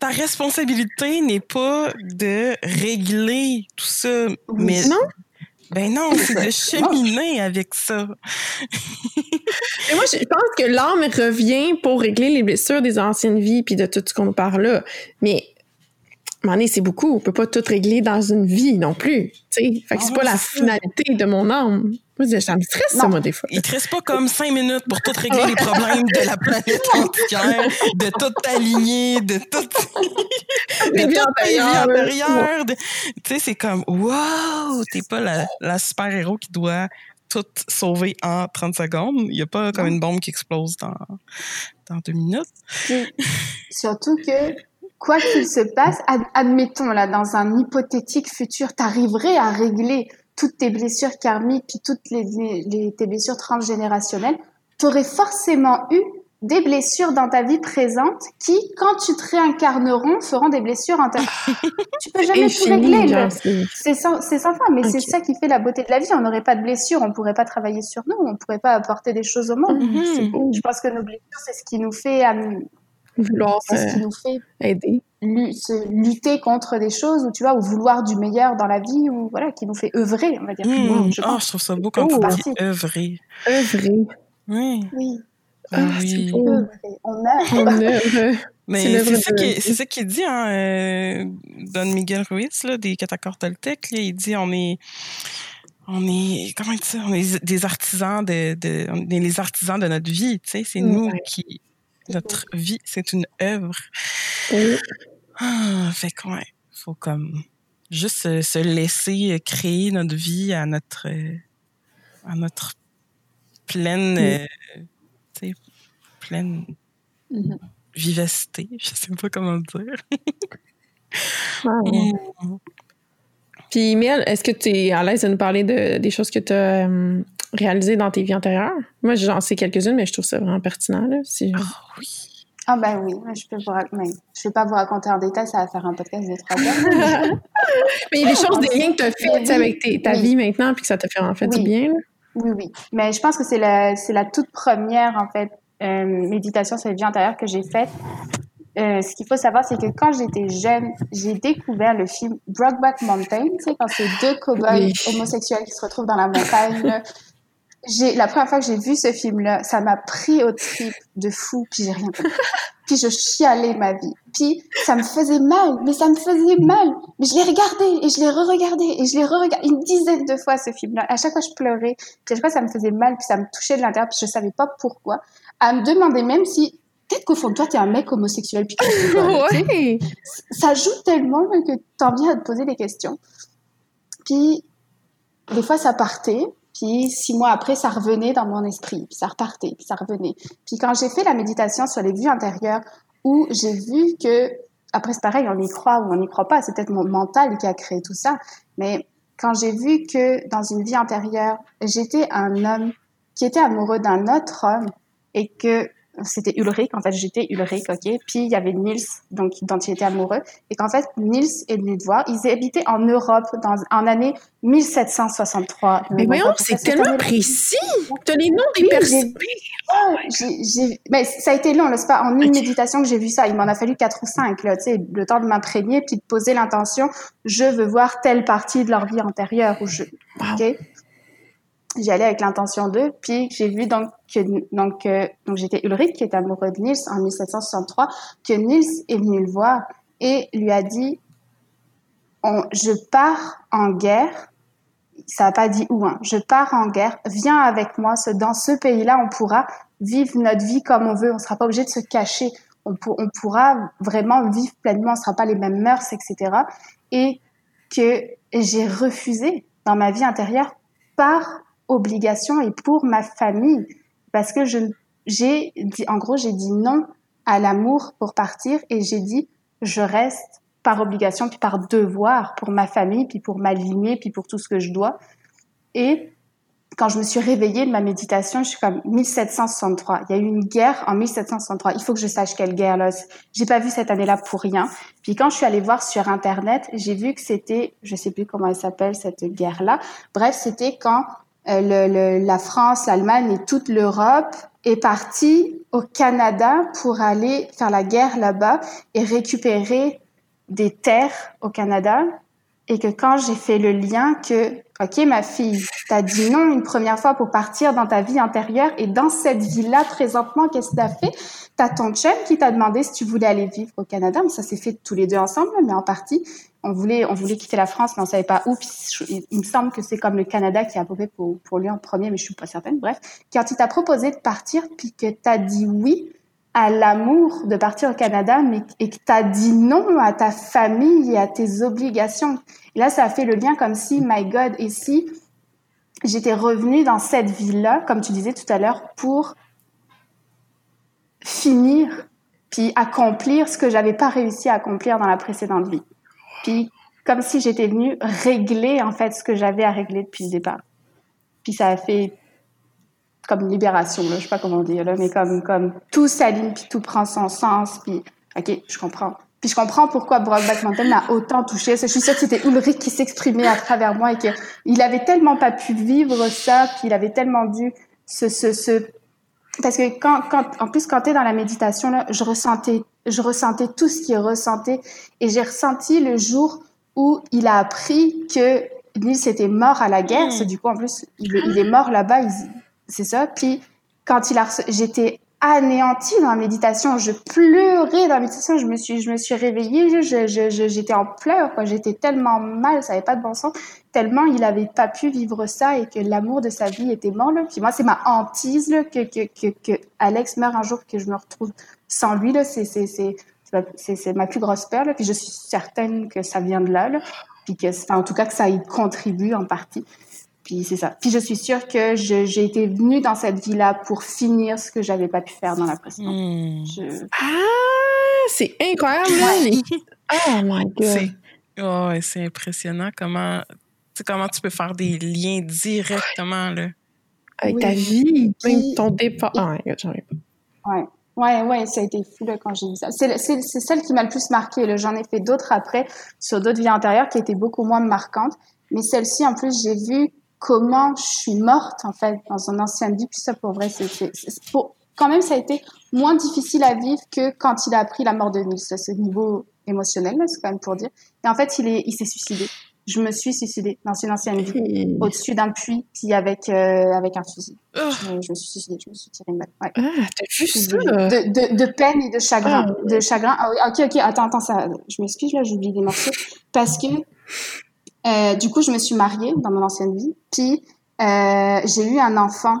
ta responsabilité n'est pas de régler tout ça. Mais Non? Ben non, c'est de cheminer avec ça. <laughs> Mais moi, je pense que l'âme revient pour régler les blessures des anciennes vies puis de tout ce qu'on parle là. Mais, donné, c'est beaucoup. On peut pas tout régler dans une vie non plus. tu sais. Fait que c'est Ah, pas la c'est ça. finalité de mon âme. Moi, ça me stresse, ça, moi, des fois. Il te reste pas comme cinq minutes pour tout régler les problèmes de la planète <laughs> entière, de tout t'aligner, de tout, de antérieures. de- Tu sais, c'est comme, wow, t'es pas la, la super-héros qui doit tout sauver en 30 secondes. Il y a pas comme une bombe qui explose dans, dans deux minutes. Puis, <laughs> surtout que, quoi qu'il se passe, ad- admettons, là, dans un hypothétique futur, t'arriverais à régler toutes tes blessures karmiques, puis toutes les, les, les- tes blessures transgénérationnelles, t'aurais forcément eu des blessures dans ta vie présente qui, quand tu te réincarneront, feront des blessures antérieures. <laughs> tu peux jamais tout régler. c'est- sans, sans fin, mais c'est ça qui fait la beauté de la vie. On n'aurait pas de blessures, on pourrait pas travailler sur nous, on pourrait pas apporter des choses au monde. Mhm. Je pense que nos blessures, c'est ce qui nous fait, euh, Vouloir c'est ce qui nous fait aider. se lutter contre des choses ou tu vois ou vouloir du meilleur dans la vie ou voilà qui nous fait œuvrer on va dire Hmm. je Ah, pense je trouve ça beau quand Oh, tu dis œuvrer. Œuvrer. Oui. oui Ah, c'est oui. œuvrer on <laughs> œuvre On œuvre. C'est Mais c'est ça qui c'est ça qu'il dit hein, euh, Don Miguel Ruiz là, des Catacores Toltec, là, il dit on est on est comment il dit ça? On est des artisans de, de on est les artisans de notre vie, tu sais, c'est nous Ouais. qui notre vie, c'est une œuvre. Oui. Ah, fait que ouais, faut comme juste se laisser créer notre vie à notre à notre pleine euh, pleine Mhm. vivacité, je sais pas comment dire. Ah, ouais. Puis, Mel, est-ce que tu es à l'aise de nous parler de, des choses que tu as euh, réalisées dans tes vies antérieures? Moi, j'en sais quelques-unes, mais je trouve ça vraiment pertinent. Là, si... Ah oui. ah ben oui je peux vous mais je vais pas vous raconter en détail ça va faire un podcast de trois heures <laughs> Mais il y a des choses, des liens que tu as fait avec tes- ta Oui. vie maintenant, puis que ça t'a fait en fait du bien. oui oui mais je pense que c'est la c'est la toute première en fait euh, méditation sur les vies antérieures que j'ai faite Euh, ce qu'il faut savoir, c'est que quand j'étais jeune, j'ai découvert le film Brokeback Mountain, tu sais, quand c'est deux cow-boys Oui. homosexuels qui se retrouvent dans la montagne. J'ai, la première fois que j'ai vu ce film-là, ça m'a pris au trip de fou, puis j'ai rien compris. <laughs> Puis je chialais ma vie. Puis ça me faisait mal, mais ça me faisait mal. Mais je l'ai regardé, et je l'ai re-regardé, et je l'ai re-regardé une dizaine de fois, ce film-là. À chaque fois, je pleurais. Puis à chaque fois, ça me faisait mal, puis ça me touchait de l'intérieur, puis je savais pas pourquoi. À me demander même si, peut-être qu'au fond de toi, t'es un mec homosexuel, puis <laughs> Ouais. ça joue tellement que t'en viens à te poser des questions. Puis, des fois, ça partait. Puis, six mois après, ça revenait dans mon esprit. Puis, ça repartait. Puis, ça revenait. Puis, quand j'ai fait la méditation sur les vues intérieures, où j'ai vu que, après, c'est pareil, on y croit ou on n'y croit pas. C'est peut-être mon mental qui a créé tout ça. Mais quand j'ai vu que, dans une vie antérieure, j'étais un homme qui était amoureux d'un autre homme et que c'était Ulrich, en fait, j'étais Ulrich, ok? Puis il y avait Nils, donc dont il était amoureux, et qu'en fait Nils est venu te voir. Ils habitaient en Europe dans en année 1763. Mais voyons, c'est tellement précis! T'as les noms des Oui, personnes. Oh, mais ça a été long. C'est pas en une méditation que j'ai vu ça. Il m'en a fallu quatre ou cinq, là. Tu sais, le temps de m'imprégner puis de poser l'intention. Je veux voir telle partie de leur vie antérieure ou je, Wow. ok? J'y allais avec l'intention d'eux, puis j'ai vu donc que donc euh, donc j'étais Ulrich qui est amoureux de Niels en 1763, que Niels est venu le voir et lui a dit je pars en guerre. Ça n'a pas dit où, hein. Je pars en guerre. Viens avec moi. Dans ce pays-là, on pourra vivre notre vie comme on veut. On ne sera pas obligé de se cacher. On, on pourra vraiment vivre pleinement. On ne sera pas les mêmes mœurs, etc. Et que j'ai refusé dans ma vie intérieure par obligation et pour ma famille. Parce que je, j'ai dit, en gros, j'ai dit non à l'amour pour partir et j'ai dit, je reste par obligation puis par devoir pour ma famille puis pour ma lignée puis pour tout ce que je dois. Et quand je me suis réveillée de ma méditation, je suis comme 1763. Il y a eu une guerre en 1763. Il faut que je sache quelle guerre là. J'ai pas vu cette année-là pour rien. Puis quand je suis allée voir sur internet, j'ai vu que c'était, je sais plus comment elle s'appelle cette guerre-là. Bref, c'était quand euh, la France, l'Allemagne et toute l'Europe est partie au Canada pour aller faire la guerre là-bas et récupérer des terres au Canada et que quand j'ai fait le lien que, OK, ma fille, t'as dit non une première fois pour partir dans ta vie intérieure et dans cette vie-là, présentement, qu'est-ce que t'as fait? T'as ton chum qui t'a demandé si tu voulais aller vivre au Canada, mais ça s'est fait tous les deux ensemble, mais en partie. On voulait, on voulait quitter la France, mais on savait pas où. Il me semble que c'est comme le Canada qui a approché pour, lui en premier, mais je suis pas certaine. Bref, quand il t'a proposé de partir, puis que t'as dit oui, à l'amour de partir au Canada, mais et que tu as dit non à ta famille et à tes obligations. Et là, ça a fait le lien comme si, my God, et si j'étais revenue dans cette ville-là, comme tu disais tout à l'heure, pour finir puis accomplir ce que j'avais pas réussi à accomplir dans la précédente vie. Puis comme si j'étais venue régler en fait ce que j'avais à régler depuis le départ. Puis ça a fait comme libération, là, je sais pas comment dire, là, mais comme, comme tout s'aligne, puis tout prend son sens, puis OK, je comprends. Puis je comprends pourquoi Brokeback Mountain m'a autant touché. Je suis sûre que c'était Ulrich qui s'exprimait à travers moi et qu'il avait tellement pas pu vivre ça, puis il avait tellement dû se, se, se... Parce que quand, quand, en plus, quand tu es dans la méditation, là, je ressentais, je ressentais tout ce qu'il ressentait. Et j'ai ressenti le jour où il a appris que Nils était mort à la guerre. C'est du coup, en plus, il, il est mort là-bas. C'est ça. Puis quand il a, j'étais anéantie dans la méditation. Je pleurais dans la méditation. Je me suis, je me suis réveillée. J'étais en pleurs. J'étais tellement mal. Ça n'avait pas de bon sens. Tellement il avait pas pu vivre ça et que l'amour de sa vie était mort. Puis moi, c'est ma hantise que, que, que, Alex meurt un jour, que je me retrouve sans lui. C'est, ma plus grosse peur. Puis je suis certaine que ça vient de là. là. Puis que, enfin, en tout cas, que ça y contribue en partie. Puis c'est ça. Puis je suis sûre que j'ai été venue dans cette vie-là pour finir ce que j'avais pas pu faire dans la précédente. Hmm. Ah, c'est incroyable. <laughs> oh my god. Oh, c'est impressionnant comment, comment tu peux faire des liens directement là. Avec ta vie, ton départ. Oh j'en ai pas. Ouais. Ouais, ouais, ça a été fou là, quand j'ai vu ça. C'est celle qui m'a le plus marqué. J'en ai fait d'autres après sur d'autres vies antérieures qui étaient beaucoup moins marquantes. Mais celle-ci, en plus, j'ai vu comment je suis morte en fait dans une ancienne vie. Puis ça, pour vrai, c'est pour quand même ça a été moins difficile à vivre que quand il a appris la mort de Nils. Ce niveau émotionnel, c'est quand même pour dire. Et en fait, il est, il s'est suicidé. Je me suis suicidée dans une ancienne vie, au-dessus d'un puits, puis avec euh, avec un fusil. Oh. Je, me suis suicidée, je me suis tirée une balle. Ouais. Ah, de, de, de, peine et de chagrin, ah, de chagrin. Ah, ok, ok, attends, attends, ça, je m'excuse là, j'oublie des morceaux parce que euh, du coup, je me suis mariée dans mon ancienne vie, puis euh, j'ai eu un enfant.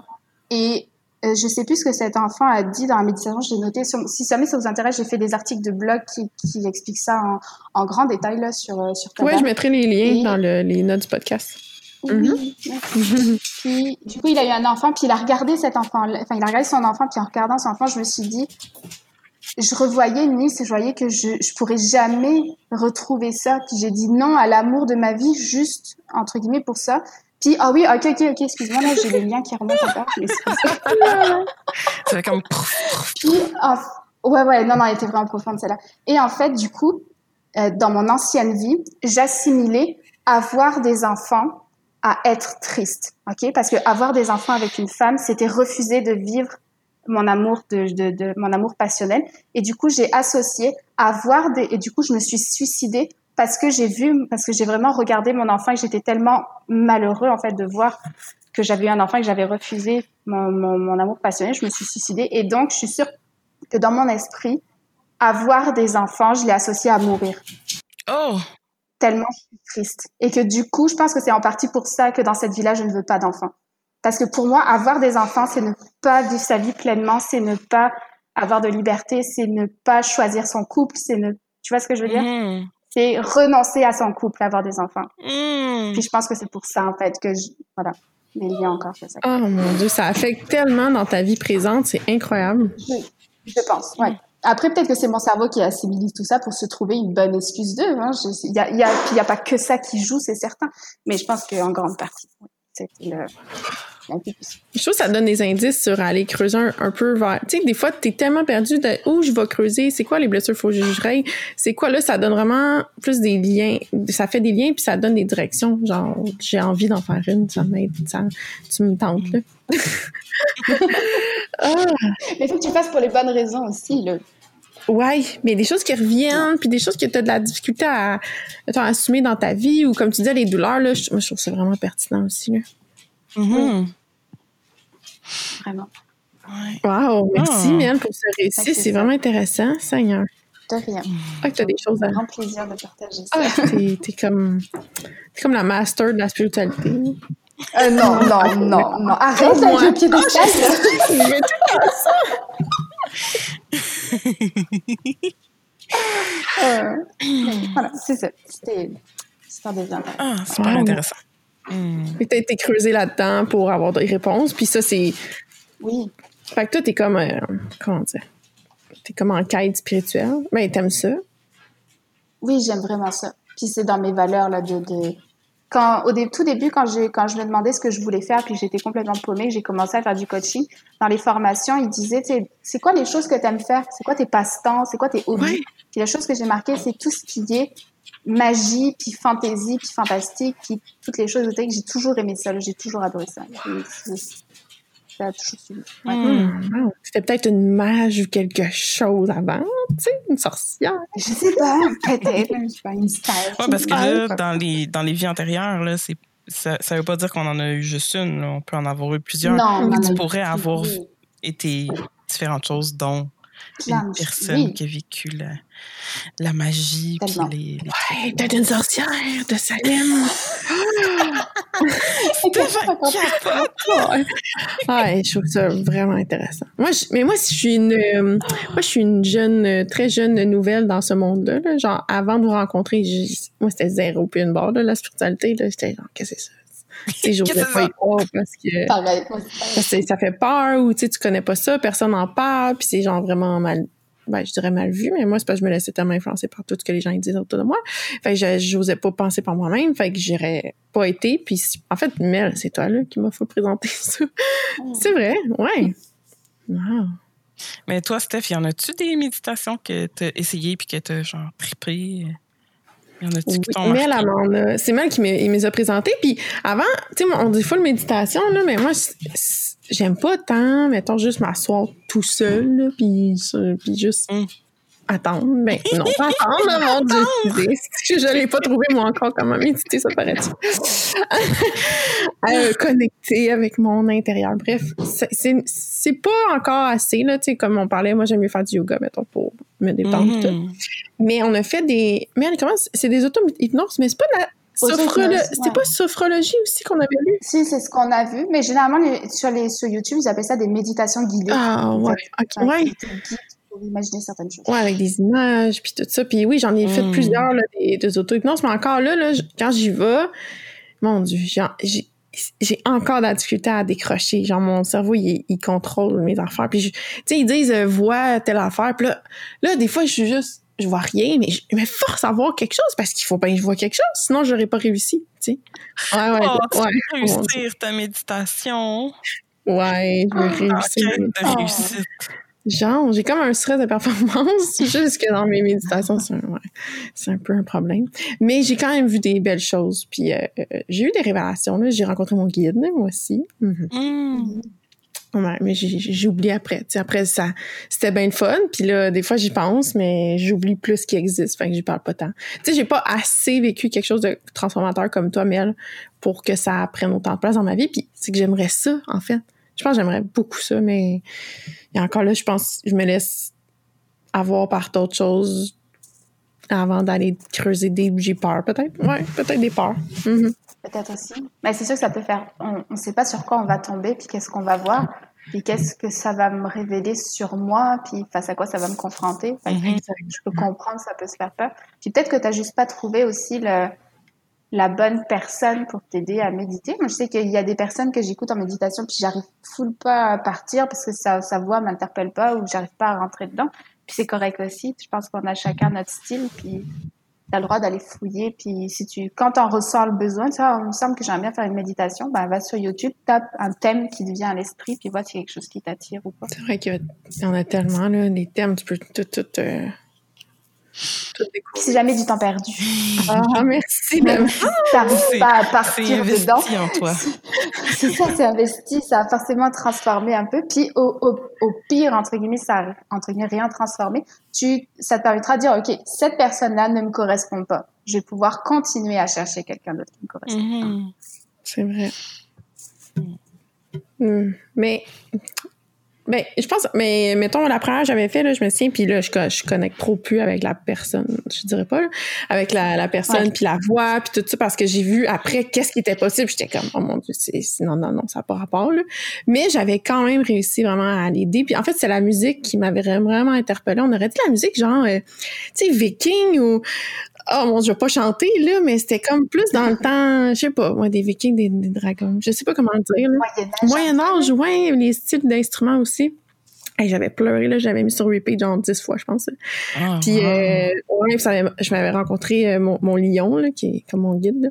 Et euh, je sais plus ce que cet enfant a dit dans la méditation. J'ai noté. Sur, si jamais ça vous intéresse, j'ai fait des articles de blog qui, qui expliquent ça en, en, grand détail là sur euh, sur. Ouais, je mettrai les liens dans le, les notes du podcast. Oui. Mhm. puis du coup, il a eu un enfant, puis il a regardé cet enfant. Enfin, il a regardé son enfant, puis en regardant son enfant, je me suis dit, je revoyais Nice et je voyais que je, je pourrais jamais retrouver ça. Puis j'ai dit non à l'amour de ma vie juste, entre guillemets, pour ça. Puis, ah oui, ok, ok, ok, excuse-moi, là, j'ai les liens qui remontent. Mais c'est comme... <laughs> Puis, ouais, ouais, non, non, elle était vraiment profonde, celle-là. Et en fait, du coup, euh, dans mon ancienne vie, j'assimilais avoir des enfants à être triste, ok? Parce que avoir des enfants avec une femme, c'était refuser de vivre mon amour de, de, de, mon amour passionnel. Et du coup j'ai associé avoir des et du coup je me suis suicidée parce que j'ai vu parce que j'ai vraiment regardé mon enfant et j'étais tellement malheureux en fait de voir que j'avais eu un enfant et que j'avais refusé mon, mon, mon, amour passionnel. Je me suis suicidée et donc je suis sûre que dans mon esprit avoir des enfants je l'ai associé à mourir. Oh! Tellement je suis triste. Et que du coup je pense que c'est en partie pour ça que dans cette vie là je ne veux pas d'enfants parce que pour moi, avoir des enfants, c'est ne pas vivre sa vie pleinement, c'est ne pas avoir de liberté, c'est ne pas choisir son couple, c'est ne, tu vois ce que je veux dire? Mmh. C'est renoncer à son couple, avoir des enfants. Mmh. Puis je pense que c'est pour ça, en fait, que je, voilà, mais il y a encore ça. Oh mon Dieu, ça affecte tellement dans ta vie présente, c'est incroyable. Oui, je pense, ouais. Après, peut-être que c'est mon cerveau qui assimilise tout ça pour se trouver une bonne excuse d'eux. Hein. Il y a, y a pas que ça qui joue, c'est certain. Mais je pense qu'en grande partie, c'est le, Je trouve que ça donne des indices sur aller creuser un, peu vers. Tu sais, des fois, tu es tellement perdu de où je vais creuser, c'est quoi les blessures faut que c'est quoi là, ça donne vraiment plus des liens. Ça fait des liens puis ça donne des directions. Genre, j'ai envie d'en faire une, ça m'aide. Tu me tentes, là. <laughs> ah. Mais il faut que tu fasses pour les bonnes raisons aussi, là. Ouais, mais des choses qui reviennent, puis des choses que tu as de la difficulté à, assumer dans ta vie, ou comme tu disais, les douleurs, là, je, moi, je trouve ça vraiment pertinent aussi. Là. Mm-hmm. Vraiment. Wow, merci, ah. pour ce récit. C'est vraiment intéressant, Seigneur. De rien. Ah, que tu as des choses à. grand plaisir de partager ah, ça. Ah, t'es, comme, es comme la master de la spiritualité. Euh, non, non, non, non. Arrête avec le pied de Je vais tout ça. euh, voilà, c'est ça. C'était histoire de Ah, super intéressant. Et t'as été creusé là-dedans pour avoir des réponses, puis ça, c'est... Oui. Fait que toi, t'es comme... Euh, comment dire? T'es comme en quête spirituelle. Mais ben, t'aimes ça? Oui, j'aime vraiment ça. Puis c'est dans mes valeurs, là, de... de quand, au tout début, quand, quand je me demandais ce que je voulais faire, puis j'étais complètement paumée, j'ai commencé à faire du coaching, dans les formations, ils disaient, c'est quoi les choses que tu aimes faire? C'est quoi tes passe-temps? C'est quoi tes hobbies? Puis la chose que j'ai marquée, c'est tout ce qui est magie, puis fantaisie, puis fantastique, puis toutes les choses que j'ai toujours aimé ça, j'ai toujours adoré ça. Ça a toujours suivi. Hmm. C'était peut-être une mage ou quelque chose avant, tu sais, une sorcière. Je sais pas, peut-être, je sais pas, une star. Ouais, parce que là, dans les, dans les vies antérieures, là, c'est ça, ça veut pas dire qu'on en a eu juste une, on peut en avoir eu plusieurs. Non, tu pourrais avoir été différentes choses, dont une personne qui a vécu la, la magie. Puis les, les... Ouais, t'es une sorcière de Salem. <laughs> ouais, je trouve ça vraiment intéressant. Moi, je, mais moi, si je suis une, euh, moi, je suis une jeune, euh, très jeune nouvelle dans ce monde-là. genre, avant de vous rencontrer, moi, c'était zéro puis une barre de la spiritualité. J'étais genre, qu'est-ce que c'est ça? <laughs> Je n'osais pas y croire parce que, parce que ça fait peur ou tu sais, tu connais pas ça, personne n'en parle, puis c'est genre vraiment mal, ben, je dirais mal vu, mais moi, c'est parce que je me laissais tellement influencer par tout ce que les gens disaient autour de moi. Fait que j'osais pas penser par moi-même, fait que j'aurais pas été. Puis en fait, Mel, c'est toi là qui m'a fait présenter <laughs> ça. Oh. C'est vrai, ouais. Wow. Mais toi, Steph, y en a-tu des méditations que tu as essayées puis que tu as genre trippé? Y en oui, Mel, c'est Mel qui me les a présentées. Puis avant, tu sais, on dit full méditation, là, mais moi, j'aime pas tant, mettons, juste m'asseoir tout seul, puis, puis juste mm. Attendre. Ben, <laughs> non, pas attendre, mon Dieu. Je l'ai pas trouvé, moi, encore, comment méditer, ça paraît <laughs> euh, Connecter avec mon intérieur. Bref, c'est pas encore assez, là, tu sais, comme on parlait, moi, j'aime mieux faire du yoga, mettons, pour me détendre. Mm-hmm. Mais on a fait des... Mais comment... C'est des auto-hypnoses, mais c'est pas de la c'était pas sophrologie aussi qu'on avait lu? Si, c'est ce qu'on a vu, mais généralement, sur, les, sur YouTube, ils appellent ça des méditations guidées. Ah, ouais, ok, ouais. Pour imaginer certaines choses. Ouais, avec des images, puis tout ça. Puis oui, j'en ai fait hmm. plusieurs, là, des, des auto-hypnoses, mais encore là, là quand j'y vais, mon Dieu, j'ai j'ai encore de la difficulté à décrocher. Genre, mon cerveau, il, il contrôle mes affaires. Puis, tu sais, ils disent, euh, vois telle affaire. Puis là, là, des fois, je suis juste je vois rien, mais je me force à voir quelque chose parce qu'il faut bien que je vois quelque chose, sinon j'aurais pas réussi, tu sais. Ouais, ouais, oh, tu veux réussir ta méditation? Ouais, je veux ah, réussir. de réussite. Genre, j'ai comme un stress de performance <laughs> jusque dans mes méditations, c'est un, ouais, un peu un problème. Mais j'ai quand même vu des belles choses, puis euh, euh, j'ai eu des révélations. Là, j'ai rencontré mon guide, moi aussi. Mm mais j'ai oublié après. T'sais, après, ça, c'était bien le fun. Puis là, des fois, j'y pense, mais j'oublie plus qu'il existe. Fait que j'y parle pas tant. Tu sais, j'ai pas assez vécu quelque chose de transformateur comme toi, Mel, pour que ça prenne autant de place dans ma vie. Puis c'est que j'aimerais ça, en fait. Je pense que j'aimerais beaucoup ça, mais et encore là, je pense je me laisse avoir par d'autres choses avant d'aller creuser des... J'ai peur, peut-être. Ouais, peut-être des peurs. Mm-hmm. Peut-être aussi. Mais c'est sûr que ça peut faire. On ne sait pas sur quoi on va tomber, puis qu'est-ce qu'on va voir, puis qu'est-ce que ça va me révéler sur moi, puis face à quoi ça va me confronter. Mhm. Je peux comprendre, ça peut se faire peur. Puis peut-être que tu n'as juste pas trouvé aussi le, la bonne personne pour t'aider à méditer. Moi, je sais qu'il y a des personnes que j'écoute en méditation, puis j'arrive full pas à partir parce que sa, voix m'interpelle pas ou j'arrive pas à rentrer dedans. Puis c'est correct aussi. Je pense qu'on a chacun notre style, puis as le droit d'aller fouiller. Puis si tu, quand t'en ressens le besoin, vois, il me semble que j'aime bien faire une méditation, ben va sur YouTube, tape un thème qui te vient à l'esprit, puis vois s'il y a quelque chose qui t'attire ou pas. C'est vrai qu'il y en a tellement, là, des thèmes, tu peux tout, tout, euh, c'est jamais du temps perdu. Ah, merci. Même si t'arrives pas à partir dedans. en toi. c'est ça, c'est investi, ça a forcément transformé un peu. Puis au, au, au, pire, entre guillemets, ça entre guillemets, rien transformé. Tu, ça te permettra de dire, OK, cette personne-là ne me correspond pas. Je vais pouvoir continuer à chercher quelqu'un d'autre qui me correspond. Mm-hmm. C'est vrai. Mm. Mais ben, je pense, mais mettons, la première que j'avais fait, là, je me souviens, puis là, je, je connecte trop plus avec la personne, je dirais pas, là, avec la, la personne, puis la voix, puis tout ça, parce que j'ai vu après qu'est-ce qui était possible. J'étais comme, oh mon Dieu, c'est, non, non, non, ça n'a pas rapport, là. Mais j'avais quand même réussi vraiment à l'aider. Puis en fait, c'est la musique qui m'avait vraiment interpellée. On aurait dit la musique genre, euh, tu sais, viking ou oh mon dieu, je vais pas chanter, là, mais c'était comme plus dans le <laughs> temps, je sais pas, moi, des vikings, des, dragons. Je sais pas comment dire, là. Moyen-Âge, ouais, les styles d'instruments aussi. Et j'avais pleuré, là, j'avais mis sur repeat genre dix fois, je pense. Ah, puis, euh, ouais, je m'avais rencontré euh, mon, mon, lion, là, qui est comme mon guide. Là.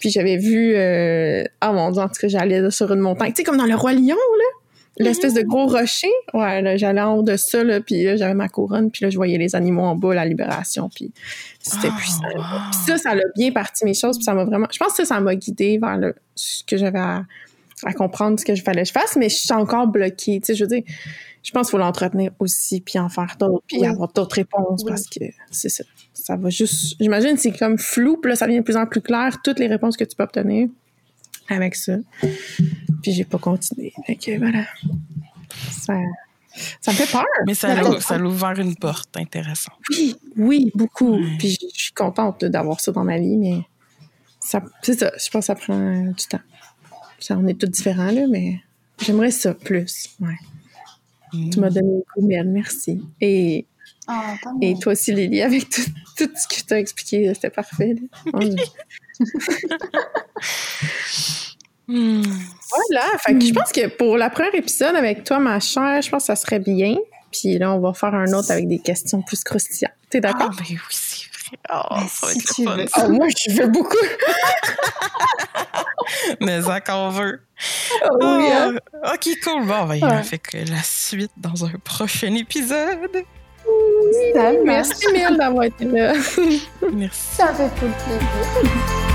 Puis j'avais vu, euh, oh mon dieu, en tout cas, j'allais sur une montagne, tu sais, comme dans le Roi Lion, là. L'espèce de mhm. gros rocher, ouais, là, j'allais en haut de ça, là, puis là, j'avais ma couronne, puis là, je voyais les animaux en bas, la libération, puis c'était oh, puissant. Puis ça, ça l'a bien parti mes choses, puis ça m'a vraiment... Je pense que ça, ça m'a guidé vers le, ce que j'avais à, comprendre, ce que je fallait que je fasse, mais je suis encore bloquée, tu sais, je veux dire, je pense qu'il faut l'entretenir aussi, puis en faire d'autres, puis avoir d'autres réponses, parce que c'est ça. Ça va juste... J'imagine c'est comme flou, puis là, ça devient de plus en plus clair, toutes les réponses que tu peux obtenir avec ça. Puis j'ai pas continué. Fait voilà. Ça, ça me fait peur. Mais ça l'a, ça ouvert une porte intéressante. Oui, oui, beaucoup. Puis je suis contente d'avoir ça dans ma vie, mais ça, c'est ça. Je pense que ça prend du temps. Ça, on est tous différents, là, mais j'aimerais ça plus. Ouais. Tu m'as donné le coup, merci. Et, ah, et toi aussi, Lily, avec tout, tout ce que tu as expliqué, c'était parfait. <laughs> <laughs> <laughs> Hmm. Voilà. Fait que je pense que pour la première épisode avec toi, ma chère, je pense que ça serait bien. Puis là, on va faire un autre avec des questions plus croustillantes. T'es d'accord? Ah, ben oui, c'est vrai. Oh, ça va être tu fun. Oh, moi, je veux beaucoup. <laughs> Mais ça qu'on veut. Oh, oui, hein? Ok, cool. Bon, ben, ouais. fait que la suite dans un prochain épisode. merci mille d'avoir été là. <laughs> merci. Ça fait tout plaisir.